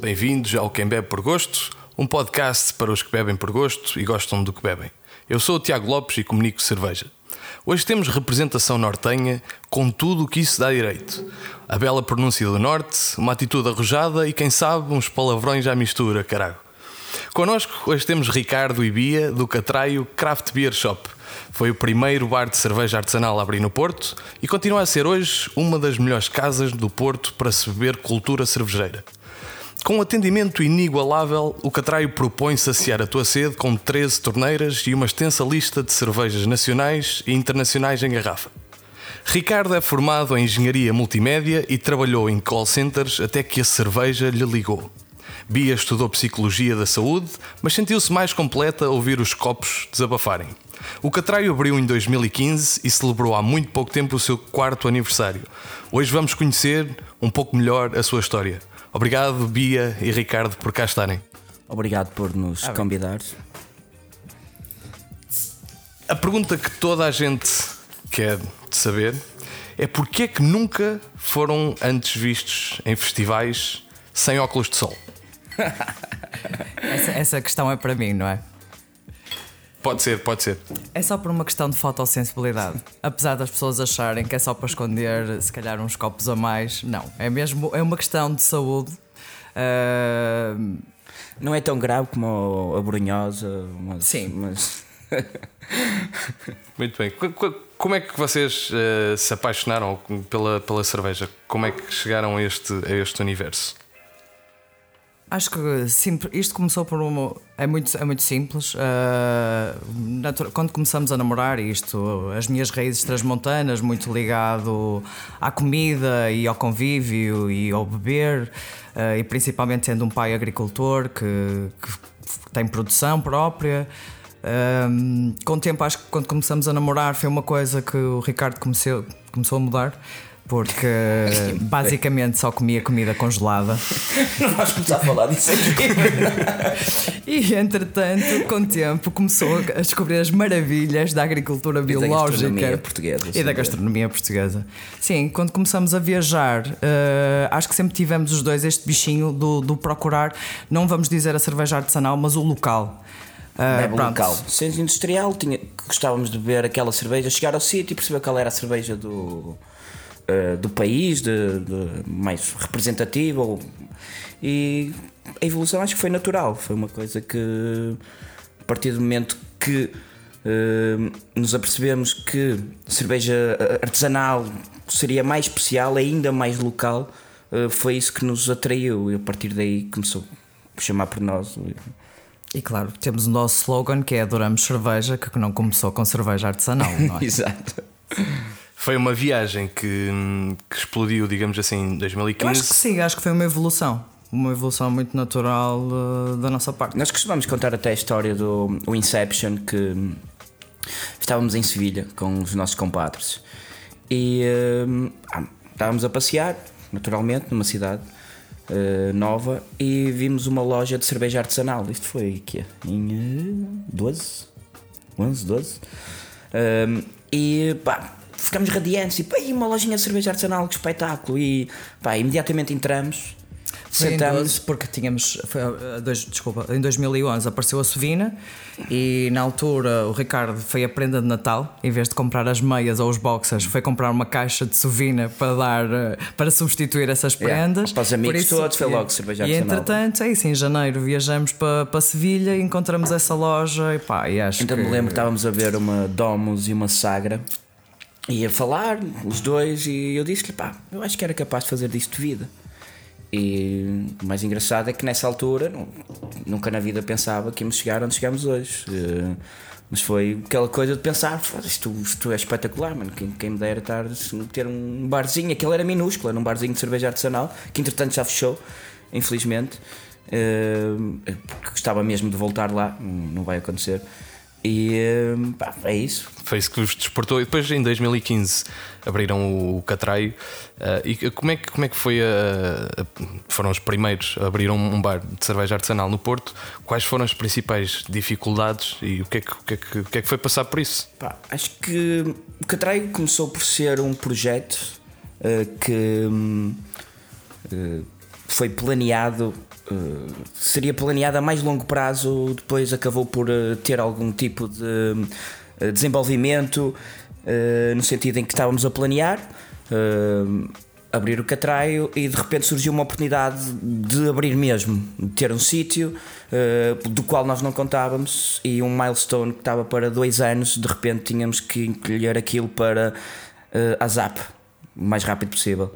Bem-vindos ao Quem Bebe por Gosto, um podcast para os que bebem por gosto e gostam do que bebem. Eu sou o Tiago Lopes e comunico cerveja. Hoje temos representação nortenha com tudo o que isso dá direito. A bela pronúncia do Norte, uma atitude arrojada e, quem sabe, uns palavrões à mistura, carago. Connosco hoje temos Ricardo e Bia do Catraio Craft Beer Shop. Foi o primeiro bar de cerveja artesanal a abrir no Porto e continua a ser hoje uma das melhores casas do Porto para se beber cultura cervejeira. Com um atendimento inigualável, o Catraio propõe saciar a tua sede com 13 torneiras e uma extensa lista de cervejas nacionais e internacionais em garrafa. Ricardo é formado em engenharia multimédia e trabalhou em call centers até que a cerveja lhe ligou. Bia estudou psicologia da saúde, mas sentiu-se mais completa a ouvir os copos desabafarem. O Catraio abriu em 2015 e celebrou há muito pouco tempo o seu quarto aniversário. Hoje vamos conhecer um pouco melhor a sua história. Obrigado, Bia e Ricardo, por cá estarem. Obrigado por nos Ah, convidar. A pergunta que toda a gente quer saber é porque é que nunca foram antes vistos em festivais sem óculos de sol? Essa, essa questão é para mim, não é? Pode ser, pode ser. É só por uma questão de fotossensibilidade. Apesar das pessoas acharem que é só para esconder, se calhar, uns copos a mais, não. É mesmo é uma questão de saúde. Ah, Não é tão grave como a brunhosa, mas. Sim. Mas... Muito bem. Como é que vocês eh, se apaixonaram pela, pela cerveja? Como é que chegaram a este, a este universo? Acho que sim, isto começou por uma. É muito, é muito simples. Natura- quando começamos a namorar, isto, as minhas raízes transmontanas, muito ligado à comida e ao convívio e ao beber, ah, e principalmente sendo um pai agricultor que, que tem produção própria. Ah, com o tempo, acho que quando começamos a namorar, foi uma coisa que o Ricardo comeceu, começou a mudar. Porque basicamente só comia comida congelada. Não vais começar a falar disso aqui. E entretanto, com o tempo, começou a descobrir as maravilhas da agricultura da biológica gastronomia portuguesa, e da gastronomia portuguesa. Sim, quando começamos a viajar, eh, acho que sempre tivemos os dois este bichinho do, do procurar, não vamos dizer a cerveja artesanal, mas o local. Pronto. local. Centro industrial, tinha, gostávamos de beber aquela cerveja, chegar ao sítio e perceber qual era a cerveja do, eh, do país, de, de- mais representativa. ou- E a evolução acho que foi natural. Foi uma coisa que, a partir do momento que eh, nos apercebemos que cerveja eh, artesanal seria mais especial, ainda mais local, eh, foi isso que nos atraiu. E a partir daí começou a chamar por nós. E claro, temos o nosso slogan que é Adoramos cerveja, que não começou com cerveja artesanal, não é? Exato. Foi uma viagem que, que explodiu, digamos assim, em Eu 2015. acho que sim, acho que foi uma evolução. Uma evolução muito natural eh, da nossa parte. Nós costumamos contar até a história do o Inception que estávamos em Sevilha com os nossos compadres e ah, estávamos a passear, naturalmente, numa cidade eh, nova e vimos uma loja de cerveja artesanal. Isto foi que em eh, 12? 11, 12? Hum, e pá, ficamos radiantes e pá, e uma lojinha de cerveja artesanal, que espetáculo! E pá, imediatamente entramos. Foi em Sentamos, 12, porque tínhamos. Foi, uh, dois, desculpa, em 2011 apareceu a Sovina e na altura o Ricardo foi a prenda de Natal, em vez de comprar as meias ou os boxers, foi comprar uma caixa de Sovina para dar uh, para substituir essas Yeah, prendas. para os amigos Por todos, foi logo cerveja E entretanto, é isso, em janeiro viajamos para, para Sevilha e encontramos essa loja e pá, e acho Então que. me lembro que estávamos a ver uma Domus e uma Sagra e a falar, os dois, e eu disse-lhe, pá, eu acho que era capaz de fazer disto vida. E o mais engraçado é que nessa altura nu- nunca na vida pensava que íamos chegar onde chegamos hoje. Eh, Mas foi aquela coisa de pensar, "Foda-se, isto, isto é espetacular, mano. Quem, quem me dera estar, ter um barzinho, aquele era minúsculo, era um barzinho de cerveja artesanal, que entretanto já fechou, infelizmente. Eh, porque gostava mesmo de voltar lá, não vai acontecer. E pá, é isso. Foi isso que vos despertou. E depois, em 2015, abriram o Catraio. Ah, e como é que, como é que foi a, a- Foram os primeiros a abrir um, bar de cerveja artesanal no Porto. Quais foram as principais dificuldades e o que é que, o que, é que, o que, é que foi passar por isso? Pá, acho que o Catraio começou por ser um projeto eh, que eh, foi planeado. Seria planeado a mais longo prazo, depois acabou por uh, ter algum tipo de uh, desenvolvimento no sentido em que estávamos a planear abrir o catraio e de repente surgiu uma oportunidade de abrir mesmo, de ter um sítio do qual nós não contávamos e um milestone que estava para dois anos, de repente tínhamos que encolher aquilo para a ZAP o mais rápido possível.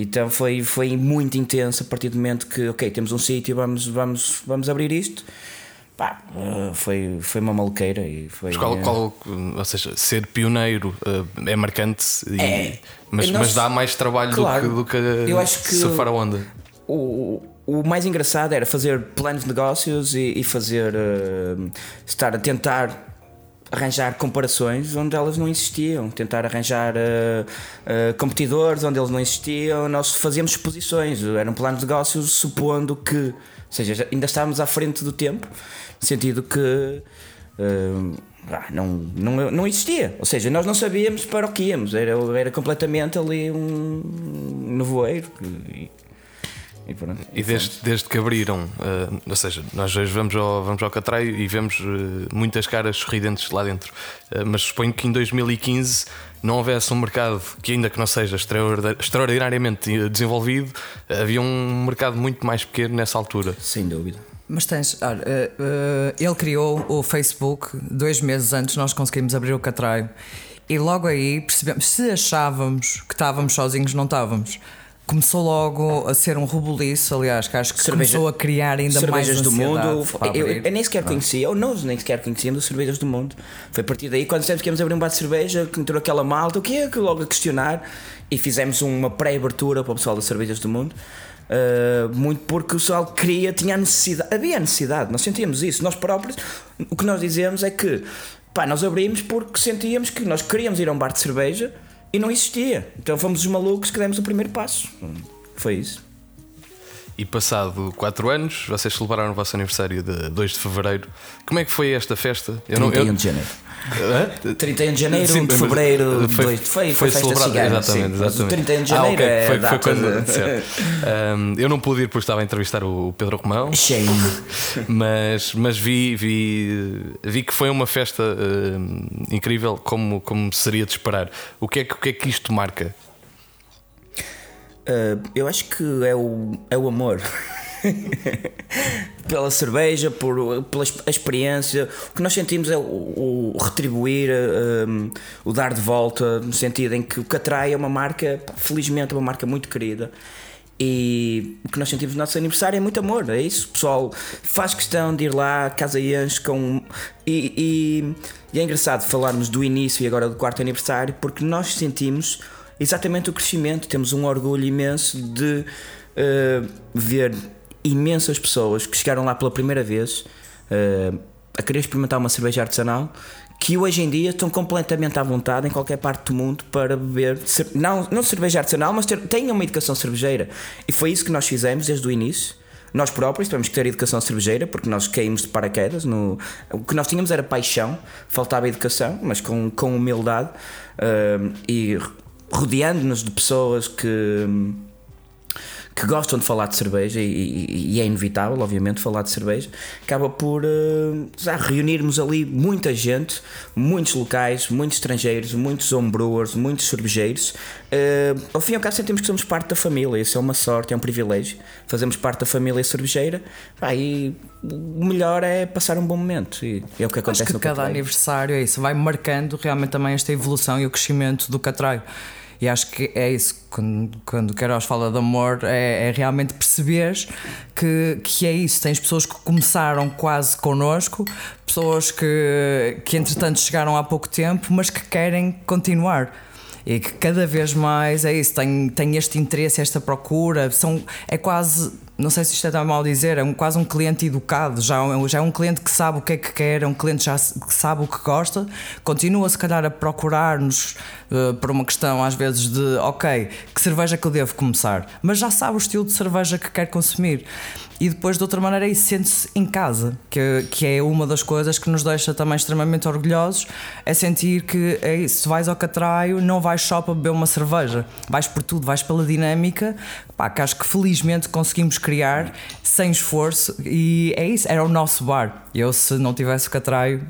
Então foi, foi muito intenso a partir do momento que, ok, temos um sítio, vamos, vamos, vamos abrir isto. Pá, uh, foi, foi uma maluqueira e foi. Qual, qual, ou seja, ser pioneiro uh, é marcante, e, é, mas, nós, mas dá mais trabalho claro, do que, do que, eu acho que surfar a onda. O, o mais engraçado era fazer planos de negócios e, e fazer. Uh, estar a tentar arranjar comparações onde elas não existiam, tentar arranjar uh, uh, competidores onde eles não existiam. Nós fazíamos exposições, era um plano de negócios supondo que, ou seja, ainda estávamos à frente do tempo, no sentido que uh, não, não, não existia. Ou seja, nós não sabíamos para o que íamos, era, era completamente ali um nevoeiro. E, pronto, e desde, desde que abriram, uh, ou seja, nós hoje vamos ao, vamos ao Catraio e vemos uh, muitas caras sorridentes lá dentro, uh, mas suponho que em 2015 não houvesse um mercado que, ainda que não seja extraordinariamente desenvolvido, havia um mercado muito mais pequeno nessa altura. Sem dúvida. Mas tens, olha, ele criou o Facebook dois meses antes nós conseguimos abrir o Catraio. E logo aí percebemos, se achávamos que estávamos sozinhos, não estávamos começou logo a ser um rebuliço, aliás, que acho que Cerveja, começou a criar ainda cervejas mais do mundo. Eu, eu, nem sequer ah. conhecia, ou nós nem sequer conhecíamos as cervejas do mundo. Foi a partir daí, quando sempre que íamos abrir um bar de cerveja, que entrou aquela malta, o que é que logo a questionar, e fizemos uma pré-abertura para o pessoal das cervejas do mundo. Uh, muito porque o pessoal queria, tinha necessidade, havia necessidade, nós sentíamos isso, nós próprios, o que nós dizemos é que pá, nós abrimos porque sentíamos que nós queríamos ir a um bar de cerveja e não existia. Então fomos os malucos que demos o primeiro passo. Foi isso. E passado 4 anos, vocês celebraram o vosso aniversário de 2 de fevereiro. Como é que foi esta festa? Eu 31 não, eu... de janeiro. Hã? 31 de janeiro, sim, 1 de fevereiro, foi, dois, foi, foi, foi celebrado. Cigana, exatamente, sim, exatamente. 31 de janeiro ah, okay. é foi, foi quando. um, eu não pude ir porque estava a entrevistar o Pedro Romão. Shame. Mas, mas vi, vi, vi que foi uma festa uh, incrível, como, como seria de esperar. O que é que, o que, é que isto marca? Uh, eu acho que é o, é o amor. pela cerveja, por, pela experiência. O que nós sentimos é o, o retribuir, um, o dar de volta, no sentido em que o Catrai é uma marca, felizmente, uma marca muito querida. E o que nós sentimos no nosso aniversário é muito amor, é isso. Pessoal faz questão de ir lá, casa enche com. E, e, e é engraçado falarmos do início e agora do quarto aniversário, porque nós sentimos exatamente o crescimento. Temos um orgulho imenso de uh, ver imensas pessoas que chegaram lá pela primeira vez uh, a querer experimentar uma cerveja artesanal que hoje em dia estão completamente à vontade em qualquer parte do mundo para beber, não, não cerveja artesanal, mas ter, tenham uma educação cervejeira. E foi isso que nós fizemos desde o início. Nós próprios tivemos que ter educação cervejeira porque nós caímos de paraquedas. No, o que nós tínhamos era paixão, faltava educação, mas com, com humildade uh, e rodeando-nos de pessoas que que gostam de falar de cerveja e, e, é inevitável, obviamente, falar de cerveja, acaba por uh, reunirmos ali muita gente, muitos locais, muitos estrangeiros, muitos homebrewers, muitos cervejeiros. Uh, ao fim e ao cabo, sentimos que somos parte da família. Isso é uma sorte, é um privilégio. Fazemos parte da família cervejeira pá, e o melhor é passar um bom momento. E é o que acontece Acho que no cada aniversário é isso, vai marcando realmente também esta evolução e o crescimento do Catraio. E acho que é isso, quando, quando Queiroz fala de amor, é, é realmente perceberes que, que é isso. Tens pessoas que começaram quase connosco, pessoas que, que entretanto chegaram há pouco tempo, mas que querem continuar e que cada vez mais é isso, tem, tem este interesse, esta procura, são, é quase não sei se isto é tão mal dizer, é um, quase um cliente educado, já, é já é um cliente que sabe o que é que quer, é um cliente já que sabe o que gosta, continua se calhar a procurar-nos uh, por uma questão às vezes de ok, que cerveja que eu devo começar, mas já sabe o estilo de cerveja que quer consumir. E depois, de outra maneira, isso sente-se em casa, que, que é uma das coisas que nos deixa também extremamente orgulhosos. É sentir que é se vais ao Catraio, não vais só para beber uma cerveja, vais por tudo, vais pela dinâmica, pá, que acho que felizmente conseguimos criar sem esforço. E é isso, era o nosso bar. Eu, se não tivesse o Catraio,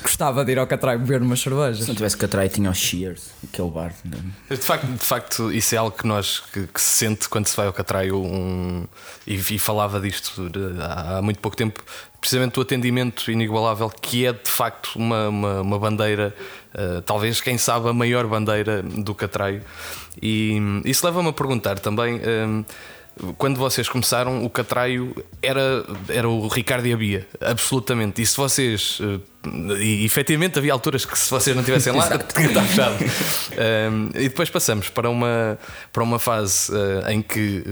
Gostava de ir ao Catrai beber umas cervejas. Se não tivesse Catrai, tinha os Cheers, aquele bar. De facto, de facto, isso é algo que nós que, que se sente quando se vai ao Catrai. Um, e, e, falava disto há, há, muito pouco tempo, precisamente o atendimento inigualável, que é de facto uma, uma, uma bandeira, uh, talvez, quem sabe, a maior bandeira do Catraio. E isso leva-me a perguntar também. Uh, quando vocês começaram, o Catraio era, era o Ricardo e a Bia, absolutamente. E se vocês. Eh, e efetivamente havia alturas que se vocês não estivessem lá, estado fechado. Um, e depois passamos para uma, para uma fase uh, em que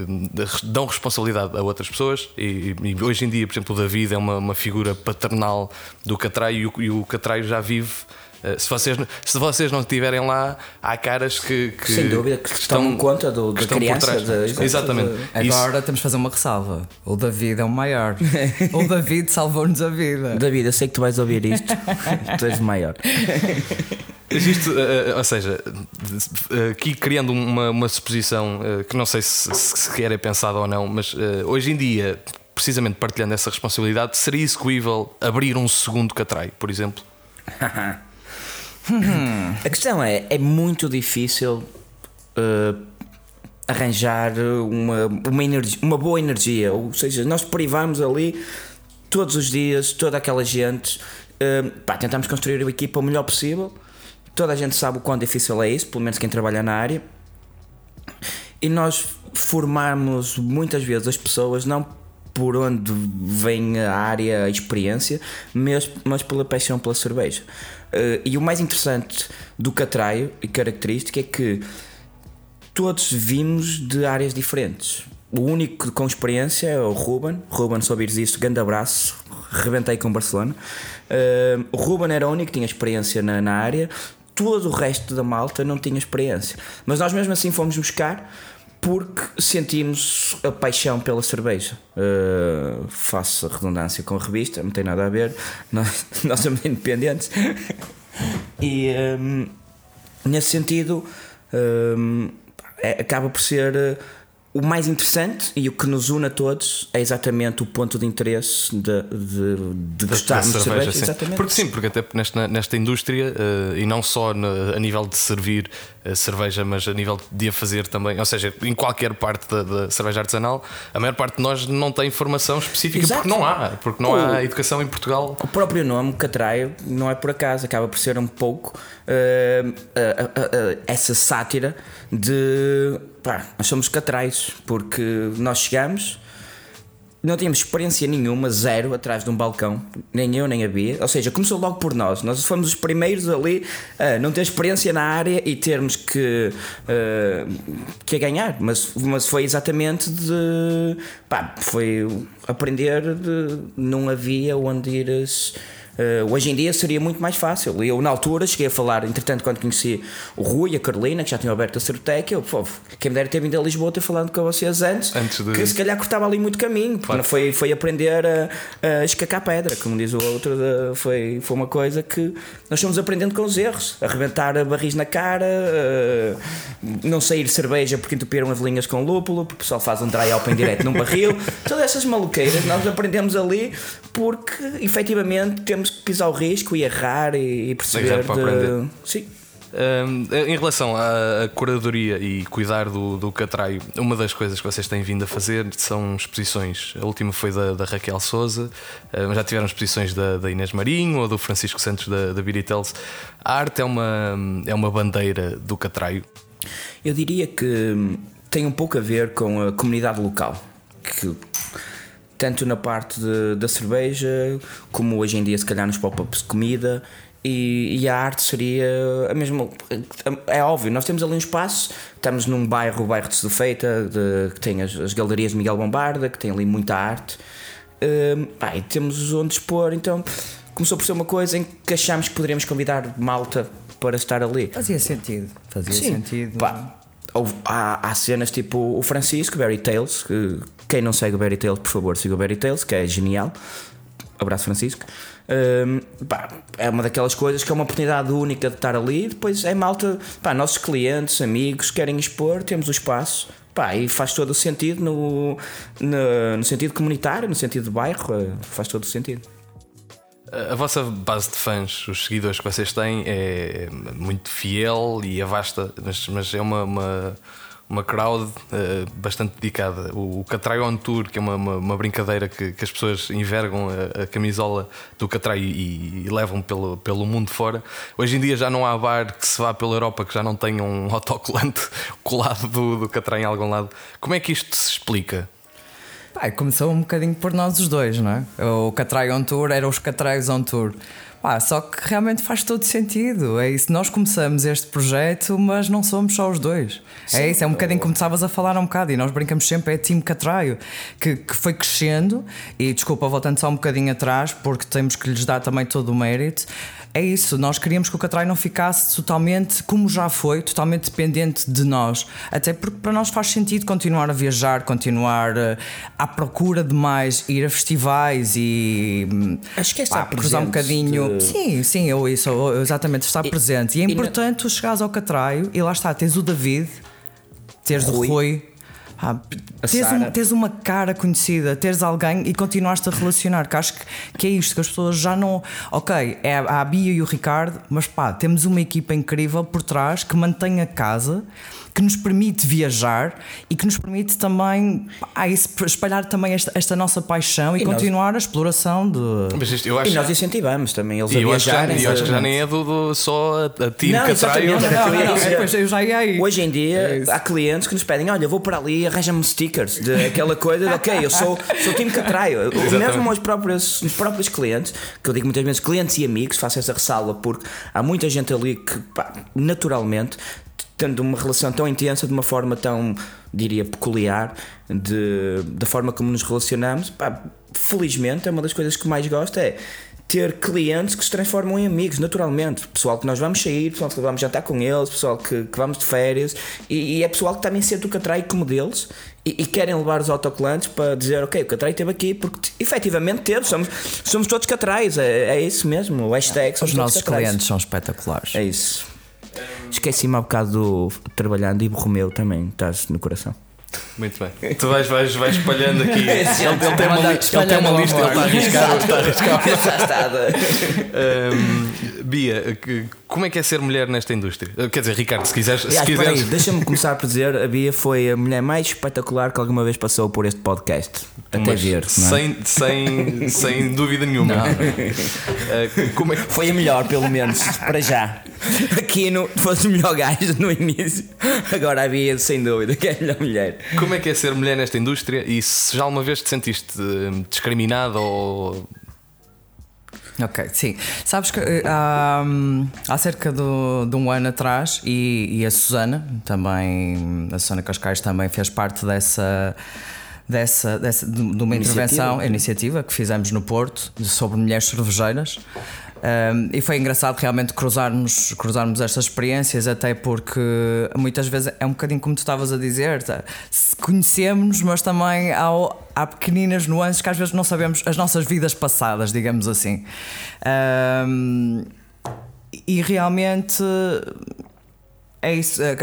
dão responsabilidade a outras pessoas. E, e, hoje em dia, por exemplo, o David é uma, uma figura paternal do Catraio e o, e o Catraio já vive eh, se vocês, se vocês não estiverem lá, há caras que, que sem dúvida que, que estão conta do, da criança. De, Exatamente. Agora Isso. temos de fazer uma ressalva. O David é o maior. o David salvou-nos a vida. David, eu sei que tu vais ouvir isto. tu és o maior. Isto, uh, ou seja, aqui criando uma, uma suposição uh, que não sei se, se sequer é pensada ou não, mas uh, hoje em dia, precisamente partilhando essa responsabilidade, seria execuível abrir um segundo catrai, por exemplo? A questão é: é muito difícil uh, arranjar uma, uma, energia, uma boa energia, ou seja, nós privamos ali todos os dias toda aquela gente. Uh, pá, tentamos construir a equipa o melhor possível. Toda a gente sabe o quão difícil é isso, pelo menos quem trabalha na área. E nós formamos muitas vezes as pessoas não por onde vem a área, a experiência, mas, mas pela paixão pela cerveja. Uh, e o mais interessante do Catraio e característica é que todos vimos de áreas diferentes. O único com experiência é o Ruben. Ruben, se ouvires isto, grande abraço. Rebentei com o Barcelona. Uh, o Ruben era o único que tinha experiência na, na área. Todo o resto da malta não tinha experiência. Mas nós mesmo assim fomos buscar porque sentimos a paixão pela cerveja. Uh, faço a redundância com a revista, não tem nada a ver, nós, nós somos independentes. e um, nesse sentido, um, é, acaba por ser o mais interessante e o que nos une a todos é exatamente o ponto de interesse de, de, de gostarmos de cerveja. cerveja sim. Porque sim, porque até nesta, nesta indústria, uh, e não só a nível de servir uh, cerveja, mas a nível de a fazer também, ou seja, em qualquer parte da, da cerveja artesanal, a maior parte de nós não tem formação específica Exato. porque não há, porque não o, há educação em Portugal. O próprio nome, Catraio, não é por acaso, acaba por ser um pouco uh, essa sátira de pá, nós somos catrais, porque nós chegamos, não tínhamos experiência nenhuma, zero, atrás de um balcão, nem eu nem a Bia. Ou seja, começou logo por nós. Nós fomos os primeiros ali a não ter experiência na área e termos que, uh, que ganhar. Mas, mas foi exatamente de. pá, foi aprender de. não havia onde ires Uh, hoje em dia seria muito mais fácil. Eu, na altura, cheguei a falar, entretanto, quando conheci o Rui e a Carolina, que já tinham aberto a Certec, eu, pô, quem me dera ter vindo a Lisboa ter falado com vocês antes, antes de... que se calhar cortava ali muito caminho, porque claro. foi, foi aprender a, a escacar pedra, como diz o outro, foi, foi uma coisa que nós fomos aprendendo com os erros, arrebentar barris na cara, uh, não sair cerveja porque entupiram as linhas com lúpulo, porque o pessoal faz um dry open direto num barril, todas essas maluqueiras nós aprendemos ali porque efetivamente temos que pisar o risco e errar e, perceber. De... Sim. Um, em relação à, curadoria e cuidar do, do catraio, uma das coisas que vocês têm vindo a fazer são exposições. A última foi da, da Raquel Souza, um, já tiveram exposições da, da, Inês Marinho ou do Francisco Santos da, da Biritells. A arte é uma, é uma bandeira do catraio? Eu diria que tem um pouco a ver com a comunidade local. Que tanto na parte de, da cerveja, como hoje em dia, se calhar, nos pop-ups de comida e, e, a arte seria a mesma. É óbvio, nós temos ali um espaço, estamos num bairro, o bairro de Sedufeita, de, que tem as, as, galerias de Miguel Bombarda, que tem ali muita arte, uh, pá, e temos onde expor, então começou por ser uma coisa em que achámos que poderíamos convidar malta para estar ali. Fazia sentido, fazia Sim, sentido. Pá, há, há cenas tipo o Francisco, Barry Tales, que quem não segue o Barry Tales, por favor, siga o Barry Tales, que é genial. Abraço, Francisco. Um, pá, é uma daquelas coisas que é uma oportunidade única de estar ali. Depois é malta, pá, nossos clientes, amigos querem expor, temos o espaço. Pá, e faz todo o sentido no, no, no sentido comunitário, no sentido de bairro, eh, faz todo o sentido. A vossa base de fãs, os seguidores que vocês têm, é muito fiel e avasta, mas, mas é uma, uma uma crowd uh, bastante dedicada. O, o Catraio on Tour, que é uma, uma, uma brincadeira que, que, as pessoas envergam a, a camisola do Catraio e, e, levam pelo, pelo mundo fora. Hoje em dia já não há bar que se vá pela Europa que já não tenha um autocolante colado do, do Catraio em algum lado. Como é que isto se explica? Pai, começou um bocadinho por nós os dois, não é? O Catraio on Tour era os Catraios on Tour. Ah, só que realmente faz todo sentido. É isso. Nós começamos este projeto, mas não somos só os dois. É Sim. É isso. É um bocadinho como estavas a falar um bocado. E nós brincamos sempre, é time Catraio, que, que foi crescendo. E desculpa, voltando só um bocadinho atrás, porque temos que lhes dar também todo o mérito é isso, nós queríamos que o Catrai não ficasse totalmente, como já foi, totalmente dependente de nós. Até porque para nós faz sentido continuar a viajar, continuar uh, à procura de mais, ir a festivais e. Hum, Acho que é estar pá, cruzar um bocadinho. De... Sim, sim, eu isso, exatamente, estar e, presente. E é importante tu chegares ao Catraio e lá está, tens o David, tens Rui. o Rui ah, teres, um, teres, uma cara conhecida, teres alguém e continuaste a relacionar, que acho que, que é isto, que as pessoas já não. Ok, é a Bia e o Ricardo, mas pá, temos uma equipa incrível por trás que mantém a casa que nos permite viajar e que nos permite também ah, espalhar também esta, esta nossa paixão e, e continuar nós... a exploração de. Isto, e nós incentivamos também eles e a viajar. Eu acho que já nem é do, do só a, não, que atrai. Aí. Hoje em dia é há clientes que nos pedem: olha, vou para ali e arranja-me stickers de aquela coisa de ok, eu sou, sou o time que atraio. Mesmo aos próprios, os próprios clientes, que eu digo muitas vezes clientes e amigos, faço essa ressalva porque há muita gente ali que pá, naturalmente tendo uma relação tão intensa, de uma forma tão, diria, peculiar, de, da forma como nos relacionamos, pá, felizmente é uma das coisas que mais gosto é ter clientes que se transformam em amigos, naturalmente. Pessoal que nós vamos sair, pessoal que vamos jantar com eles, pessoal que, que vamos de férias, e, e é pessoal que também sente o Catrai como deles e, e, querem levar os autocolantes para dizer, ok, o Catrai esteve aqui, porque efetivamente teve, somos, somos todos Catrais, é, é isso mesmo, o hashtag. Os nossos clientes são espetaculares. É isso. Esqueci-me há bocado do Trabalhando e Romeu também, estás no coração. Muito bem. Tu vais, vais, vais espalhando aqui. ele, ele, tem uma, ele tem uma lista, ele está a arriscar. Está a arriscar. Um, Bia, como é que é ser mulher nesta indústria? Quer dizer, Ricardo, se quiseres. Se quiseres... Deixa-me começar por dizer: a Bia foi a mulher mais espetacular que alguma vez passou por este podcast. Até Mas, ver. É? Sem, sem, sem dúvida nenhuma. Uh, como é que... Foi a melhor, pelo menos, para já. Aqui no, fosse o melhor gajo no início. Agora a Bia, sem dúvida, que é a melhor mulher. Como é que é ser mulher nesta indústria e se já alguma vez te sentiste eh, discriminada ou. Ok, sim. Sabes que eh, há, há cerca de, de, um ano atrás, e, e, a Susana também, a Susana Cascais também fez parte dessa dessa, dessa de, uma iniciativa. intervenção, iniciativa que fizemos no Porto sobre mulheres cervejeiras. Um, e foi engraçado realmente cruzarmos, cruzarmos estas experiências, até porque muitas vezes é um bocadinho como tu estavas a dizer, tá? conhecemos, mas também há, há pequeninas nuances que às vezes não sabemos as nossas vidas passadas, digamos assim. Um, e realmente é isso, é,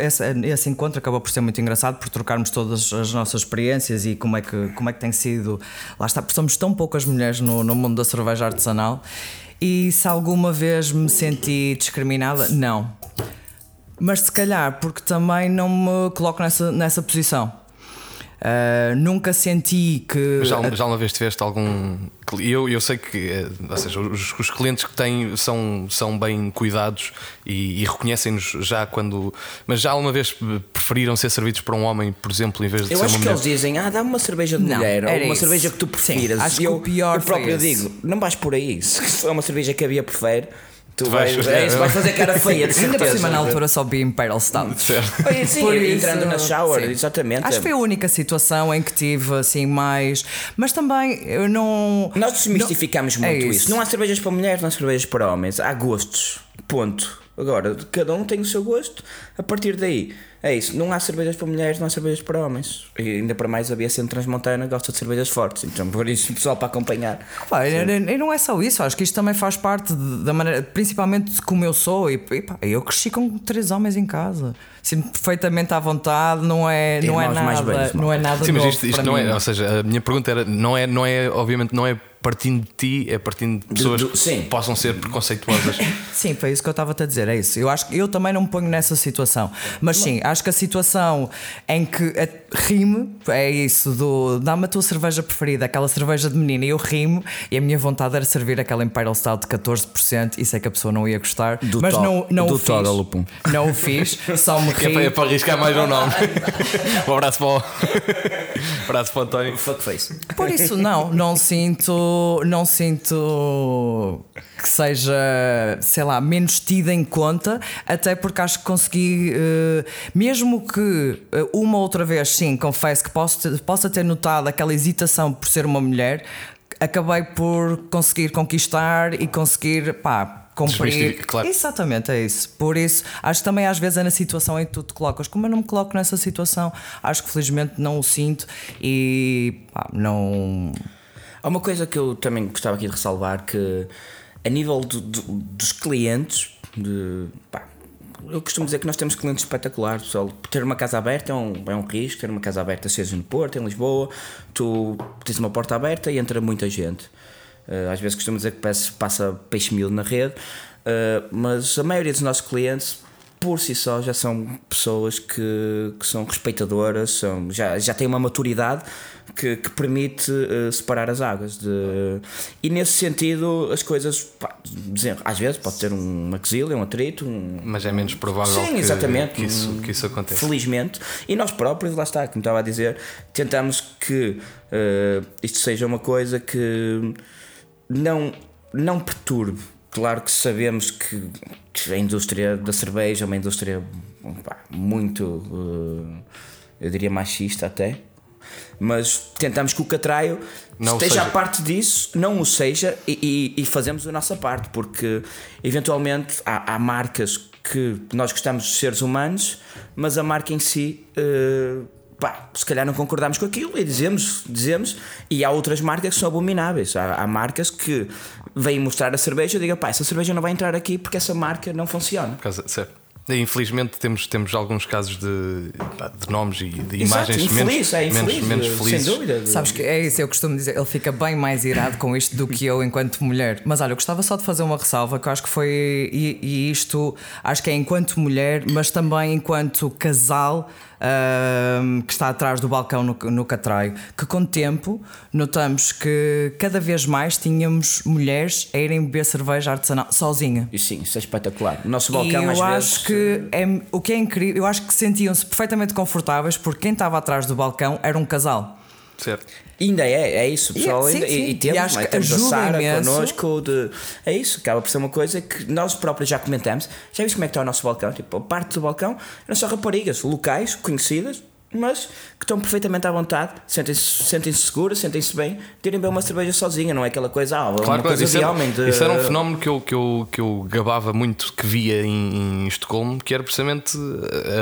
esse, esse, encontro acabou por ser muito engraçado por trocarmos todas as nossas experiências e como é que, como é que tem sido. Lá está, porque somos tão poucas mulheres no, no mundo da cerveja artesanal e se alguma vez me senti discriminada, não. Mas se calhar porque também não me coloco nessa, nessa posição. Uh, nunca senti que. Já, já uma vez tiveste algum. Eu, eu sei que, eh, ou seja, os, os clientes que têm são, são bem cuidados e, e reconhecem-nos já quando. Mas já alguma vez preferiram ser servidos por um homem, por exemplo, em vez de eu ser acho uma que mulher? eles dizem, ah, dá-me uma cerveja de Não, mulher, ou era uma isso. cerveja que tu Sim, prefiras. acho E que eu, o pior eu próprio digo, não vais por aí. Se for uma cerveja que a Bia prefere, tu, Tu vais, vais- é isso, vais fazer cara feia, de Ainda por certeza. cima, na altura, só vi Imperial Stout. Sim, Por entrando isso, na shower, sim. exatamente. Acho que foi a única situação em que tive assim mais. Mas também eu não. Nós desmistificamos Não- é muito isso. isso. Não há cervejas para mulheres, não há cervejas para homens. Há gostos. Ponto. Agora, cada um tem o seu gosto. A partir daí, é isso. Não há cervejas para mulheres, não há cervejas para homens. E ainda para mais, a Bia Centro Transmontana gosta de cervejas fortes. Então, por isso, pessoal para acompanhar. Pá, e, e não é só isso, acho que isto também faz parte de- da maneira, principalmente de como eu sou. E, e pá, eu cresci com três homens em casa, sinto perfeitamente à vontade, não é, não é nada, velhos, não é nada Sim, mas novo isto, isto para não mim. é. Ou seja, a minha pergunta era: não é, não é obviamente, não é partindo de ti, é partindo de pessoas do- que sim. possam ser preconceituosas. Sim, foi isso que eu estava a dizer, é isso. Eu acho que eu também não me ponho nessa situação. Mas sim, acho que a situação em que a- rime é isso do dá-me a tua cerveja preferida, aquela cerveja de menina, e eu rimo, e a minha vontade era servir aquela Imperial Stout de 14% e sei que a pessoa não ia gostar. Do mas to- não, não do o fiz. Não o fiz, só me Que é, para, é para arriscar mais um nome. um abraço para o, um abraço para o António. Fuck face. Por isso, não, não sinto, não sinto que seja, sei lá, menos tida em conta, até porque acho que consegui, eh, mesmo que eh, uma outra vez, sim, confesso que posso possa ter notado aquela hesitação por ser uma mulher, acabei por conseguir conquistar e conseguir, pá. Cumprir. Claro. Exatamente, é isso. Por isso, acho que também às vezes é na situação em que tu te colocas. Como eu não me coloco nessa situação, acho que felizmente não o sinto e pá, não. Há uma coisa que eu também gostava aqui de ressalvar que a nível do- do- dos clientes de, pá, eu costumo dizer que nós temos clientes espetaculares pessoal. ter uma casa aberta é um, é um risco ter uma casa aberta seja no Porto, em Lisboa tu tens uma porta aberta e entra muita gente Eh, às vezes costumo dizer que passa peixe mil na rede eh, mas a maioria dos nossos clientes por si só já são pessoas que, que são respeitadoras, são, já, já têm uma maturidade que, que permite eh, separar as águas. De, e nesse sentido, as coisas, pá, às vezes pode ter um maxila, um atrito, um, Mas é menos provável Sim, que, exatamente. que, isso, que isso aconteça. Felizmente. E nós próprios, lá está, como estava a dizer, tentamos que eh, isto seja uma coisa que não, não perturbe. Claro que sabemos que, a indústria da cerveja é uma indústria pá, muito, eh, eu diria, machista até. Mas tentamos que o Catraio Não esteja seja. a parte disso, não o seja, e, e- e fazemos a nossa parte, porque eventualmente há, há marcas que nós gostamos de seres humanos, mas a marca em si, eh, pá, se calhar não concordamos com aquilo e dizemos, dizemos, e há outras marcas que são abomináveis. Há, há marcas que vêm mostrar a cerveja e digam, pá, essa cerveja não vai entrar aqui porque essa marca não funciona. Certo. Infelizmente temos, temos alguns casos de, de nomes e de Exato, imagens infeliz, menos, é infeliz, menos, menos felizes. sem dúvida. Sabes que é isso, eu costumo dizer, ele fica bem mais irado com isto do que eu enquanto mulher. Mas olha, eu gostava só de fazer uma ressalva que eu acho que foi. E, e isto acho que é enquanto mulher, mas também enquanto casal. que está atrás do balcão no, no Catraio, que com o tempo notamos que cada vez mais tínhamos mulheres a irem beber cerveja artesanal sozinha. E sim, isso é espetacular. O nosso E balcão eu às acho vezes. Que é, o que é incrível, eu acho que sentiam-se perfeitamente confortáveis porque quem estava atrás do balcão era um casal. Certo. Ainda é, é isso, pessoal. sim, ainda, sim. E, e E temos, acho não é? que temos a Sara imenso. connosco. De, é isso, acaba por ser uma coisa que nós próprios já comentamos. Já viste como é que está o nosso balcão? Tipo, a parte do balcão eram só raparigas locais, conhecidas, mas que estão perfeitamente à vontade, sentem-se sentem seguras, sentem-se bem, de irem beber uma cerveja sozinha, não é aquela coisa, ah, Claro, coisa Isso, era. De... isso era um fenómeno que eu, que, eu, que eu gabava muito que via em, em Estocolmo, que era precisamente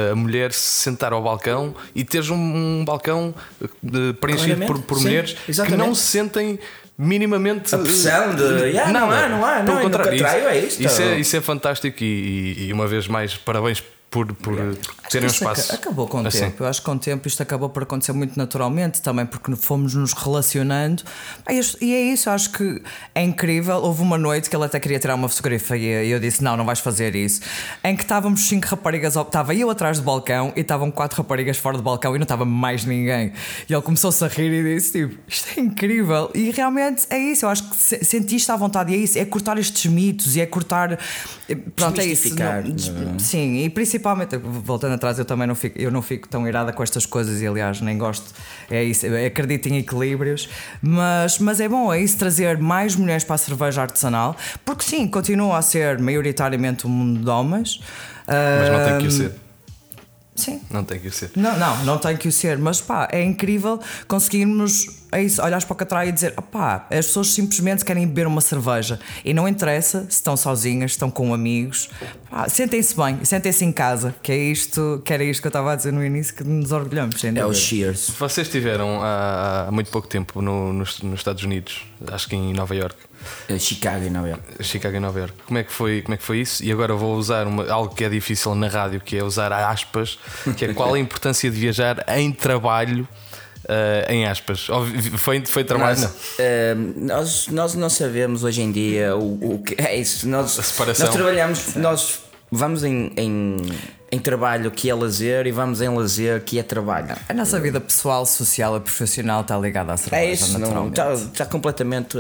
a, a mulher se sentar ao balcão e teres um, um balcão de- preenchido por, por sim, mulheres exatamente. que não se sentem minimamente A pressão de, "Ah, não há, não há, Pelo não, contrário, isso, é isto." Isso é, isso é fantástico e, e- e uma vez mais parabéns por, por, por terem um espaço. aca- Acabou com o assim. tempo. Eu acho que com o tempo isto acabou por acontecer muito naturalmente também, porque fomos nos relacionando. E é isso, eu acho que é incrível. Houve uma noite que ele até queria tirar uma fotografia e eu disse: Não, não vais fazer isso. Em que estávamos cinco raparigas, estava eu atrás do balcão e estavam quatro raparigas fora do balcão e não estava mais ninguém. E ele começou-se a rir e disse: tipo, Isto é incrível. E realmente é isso, eu acho que se- sentiste à vontade. E é isso, é cortar estes mitos e é cortar. Pronto, é isso. Não- não é? Sim, e principalmente, voltando atrás, eu também não fico, eu não fico tão irada com estas coisas e aliás nem gosto. É isso, acredito em equilíbrios, mas, mas é bom, é isso trazer mais mulheres para a cerveja artesanal, porque sim, continua a ser maioritariamente um mundo de homens. Mas não tem que ser. Sim. Não tem que o ser. Não, não, não tem que o ser, mas pá, é incrível conseguirmos é isso, olhares para o Catraia e dizer: pá, as pessoas simplesmente querem beber uma cerveja e não interessa se estão sozinhas, se estão com amigos, sentem-se bem, sentem-se em casa, que é isto, que era isto que eu estava a dizer no início, que nos orgulhamos. sem É o. Cheers. Vocês estiveram há, há muito pouco tempo no- nos, nos Estados Unidos, acho que em Nova York. Eh, Chicago e Nova York. Chicago e Nova York. Como é que foi, como é que foi isso? E agora vou usar uma- algo que é difícil na rádio, que é usar aspas, que é qual a importância de viajar em trabalho, eh, em aspas. Foi, foi trabalho, Nós, não. eh, nós, nós não sabemos hoje em dia o, o que é isso. Nós, A separação. nós trabalhamos, nós vamos em, em, em trabalho que é lazer e vamos em lazer que é trabalho. A nossa vida pessoal, social e profissional está ligada à cerveja, É isso, não, está, está completamente.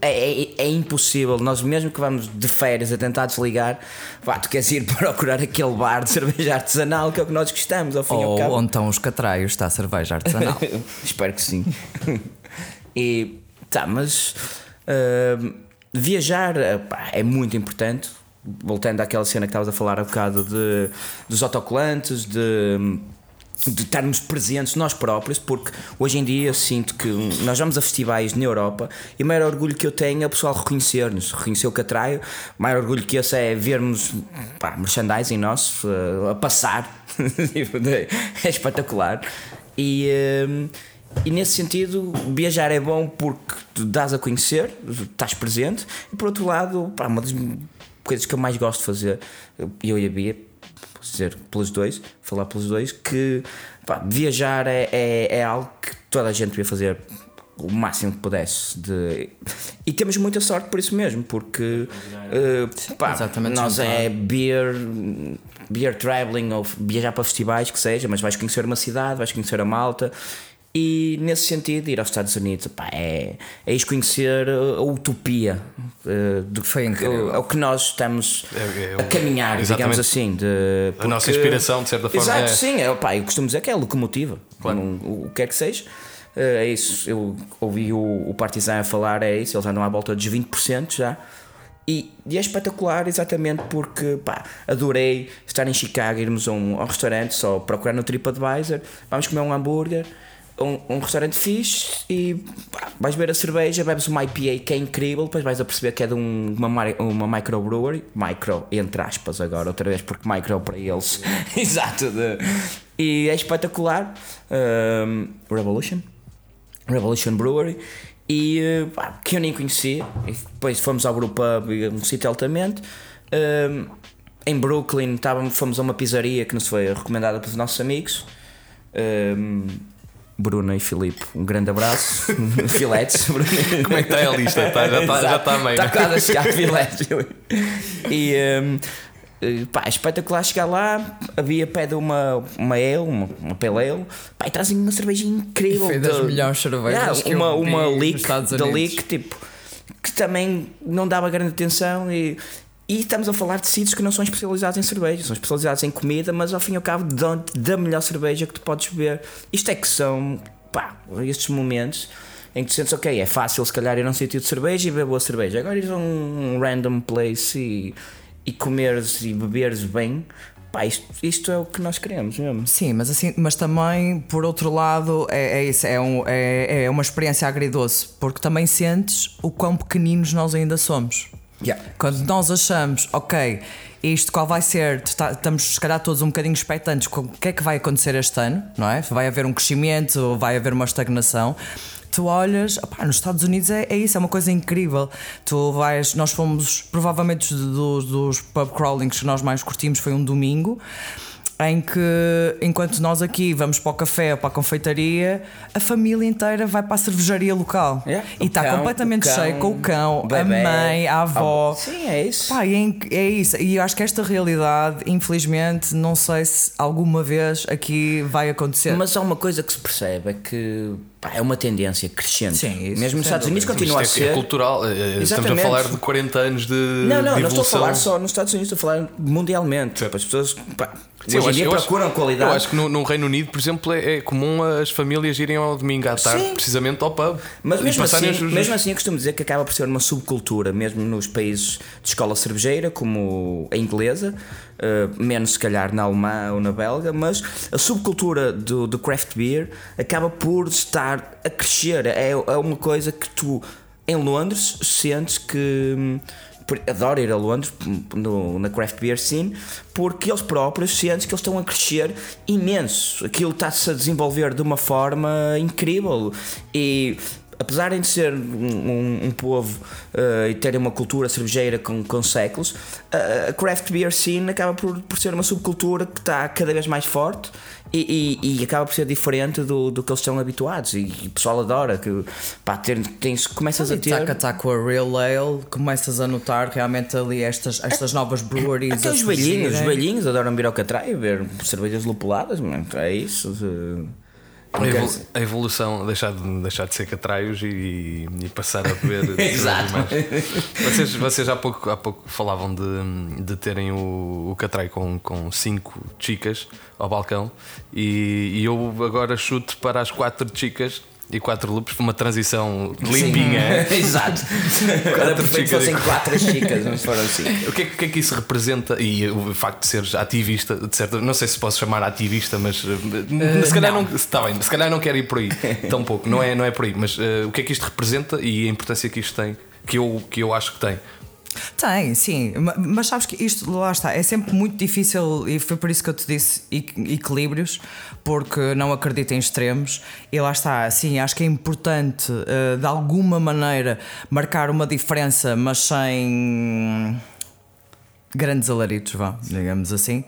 É, é, é impossível. Nós, mesmo que vamos de férias a tentar desligar, pá, tu queres ir procurar aquele bar de cerveja artesanal que é o que nós gostamos, ao fim ao Ou cabo. onde estão os catraios, está a cerveja artesanal. Espero que sim. e tá, mas ah, viajar ah, pá, é muito importante. Voltando àquela cena que estavas a falar há bocado de, dos autocolantes, de, de estarmos presentes nós próprios, porque hoje em dia eu sinto que nós vamos a festivais na Europa e o maior orgulho que eu tenho é o pessoal reconhecer-nos, reconhecer o Catraio. O maior orgulho que esse é vermos pá, merchandising nosso ah, a passar. é espetacular. E, hum, e nesse sentido, viajar é bom porque tu dás a conhecer, estás presente, e por outro lado, pá, uma das coisas que eu mais gosto de fazer, eu e a Bia, posso dizer pelos dois, falar pelos dois, que pá, viajar é, é, é algo que toda a gente devia fazer o máximo que pudesse de... e temos muita sorte por isso mesmo porque eh, pá, nós é beer, beer traveling ou viajar para festivais que seja, mas vais conhecer uma cidade, vais conhecer a Malta. E nesse sentido, ir aos Estados Unidos pá, é, é conhecer a utopia eh, do que Foi incrível. é o que nós estamos É- é a caminhar, digamos exatamente. assim. De, A nossa inspiração, de certa forma, Exato, é- sim. É, pá, eu costumo dizer que é a locomotiva. Claro. Não- o, o que quer que seja. Eh, é isso. Eu ouvi o, o Partizan a falar, é isso. Eles andam à volta dos 20% já. E, e é espetacular exatamente porque pá, adorei estar em Chicago, irmos a um, a um restaurante, só procurar no TripAdvisor, vamos comer um hambúrguer, um, um restaurante fixe e pá, vais beber a cerveja, bebes uma IPA que é incrível, depois vais a perceber que é de um- uma, uma microbrewery, micro entre aspas agora, outra vez porque micro para eles, exato, de- e é espetacular. Um, Revolution? Revolution Brewery e pá, que eu nem conhecia. E depois fomos ao e um sítio altamente. Um, em Brooklyn estávamos, fomos a uma pizzaria que nos foi recomendada pelos nossos amigos. Um, Bruna e Filipe, um grande abraço. Filetes. Como Como é que está a lista? Tá- já está já tá a meio. Está né? quase a chegar Filetes. E um, eh, pá, espetacular chegar lá. Havia pede uma, uma ale, uma, uma ale. Pá, e trazem uma cerveja incrível. Foi das de- melhores cervejas Yeah, uma, uma leak da leak, tipo, que também não dava grande atenção e. E estamos a falar de sítios que não são especializados em cerveja, são especializados em comida, mas ao fim e ao cabo dão da melhor cerveja que tu podes beber. Isto é que são, pá, estes momentos em que tu sentes, ok, é fácil se calhar ir a um sítio de cerveja e beber boa cerveja. Agora ir a um random place e, e comeres e beberes bem, pá, isto, isto é o que nós queremos mesmo. Sim, mas assim, mas também por outro lado é, é isso, é, um, é, é uma experiência agridoce, porque também sentes o quão pequeninos nós ainda somos. Yeah. Quando nós achamos, ok, isto qual vai ser, tá- estamos se calhar todos um bocadinho expectantes com o que é que vai acontecer este ano, não é? Vai haver um crescimento vai haver uma estagnação. Tu olhas, nos Estados Unidos é, é isso, é uma coisa incrível. Tu vais, nós fomos, provavelmente dos, dos pub crawlings que nós mais curtimos foi um domingo em que enquanto nós aqui vamos para o café ou para a confeitaria, a família inteira vai para a cervejaria local Yeah. e está completamente cão, cheio com o cão, o a mãe, a avó. a- Sim, é isso. Pá, é, é isso. E eu acho que esta realidade, infelizmente, não sei se alguma vez aqui vai acontecer. Mas há uma coisa que se percebe é que pá, é uma tendência crescente. Sim, isso, Mesmo nos Estados Unidos continua a Isto é, ser. é cultural. eh, Estamos a Exatamente. falar de 40 anos de, Não, não, de não estou a falar só nos Estados Unidos, estou a falar mundialmente. Tipo, as pessoas pá, Sim, hoje em dia eu acho- procuram qualidade. Eu acho que no, no Reino Unido, por exemplo, é, é comum as famílias irem ao domingo à tarde, Sim. precisamente ao pub. Mas mesmo assim, os- mesmo assim, eu costumo dizer que acaba por ser uma subcultura, mesmo nos países de escola cervejeira, como a inglesa, eh, menos se calhar na alemã ou na belga, mas a subcultura do, do craft beer acaba por estar a crescer. É, é uma coisa que tu, em Londres, sentes que. Adoro ir a Londres no- na craft beer scene porque eles próprios sentem que eles estão a crescer imenso. Aquilo está-se a desenvolver de uma forma incrível e apesar de ser um, um- um povo eh, e terem uma cultura cervejeira com, com séculos, a- a craft beer scene acaba por, por ser uma subcultura que está cada vez mais forte e, e- e acaba por ser diferente do, do que eles estão habituados. E, o pessoal adora que pá, ter, tens, começas a ter. taca taca com a Real Ale, começas a notar realmente ali estas, estas novas breweries. Aqueles a velhinhos, os velhinhos adoram vir ao Catraia ver cervejas lupuladas, mano, é isso. eh, A, evolução, deixar de, deixar de ser catraios e, e passar a beber. Exato. mais. Vocês, vocês há, pouco, há pouco falavam de, de terem o, o catraio com, com cinco chicas ao balcão e, e eu agora chuto para as quatro chicas e quatro lupos, uma transição limpinha. Exato. Era perfeito se fossem quatro chicas, não se foram assim. O que, é, que- é que isso representa? E o facto de seres ativista, de certa, não sei se posso chamar ativista, mas eh, se calhar não, está bem, se calhar não quero ir por aí, tão pouco, não é, não é por aí, mas eh, o que é que isto representa e a importância que isto tem, que eu, que eu acho que tem. Tem, sim, Ma- mas sabes que isto lá está, é sempre muito difícil e foi por isso que eu te disse equ- equilíbrios, porque não acredito em extremos. E lá está, sim, acho que é importante eh, de alguma maneira marcar uma diferença, mas sem grandes alaritos, vá, digamos assim.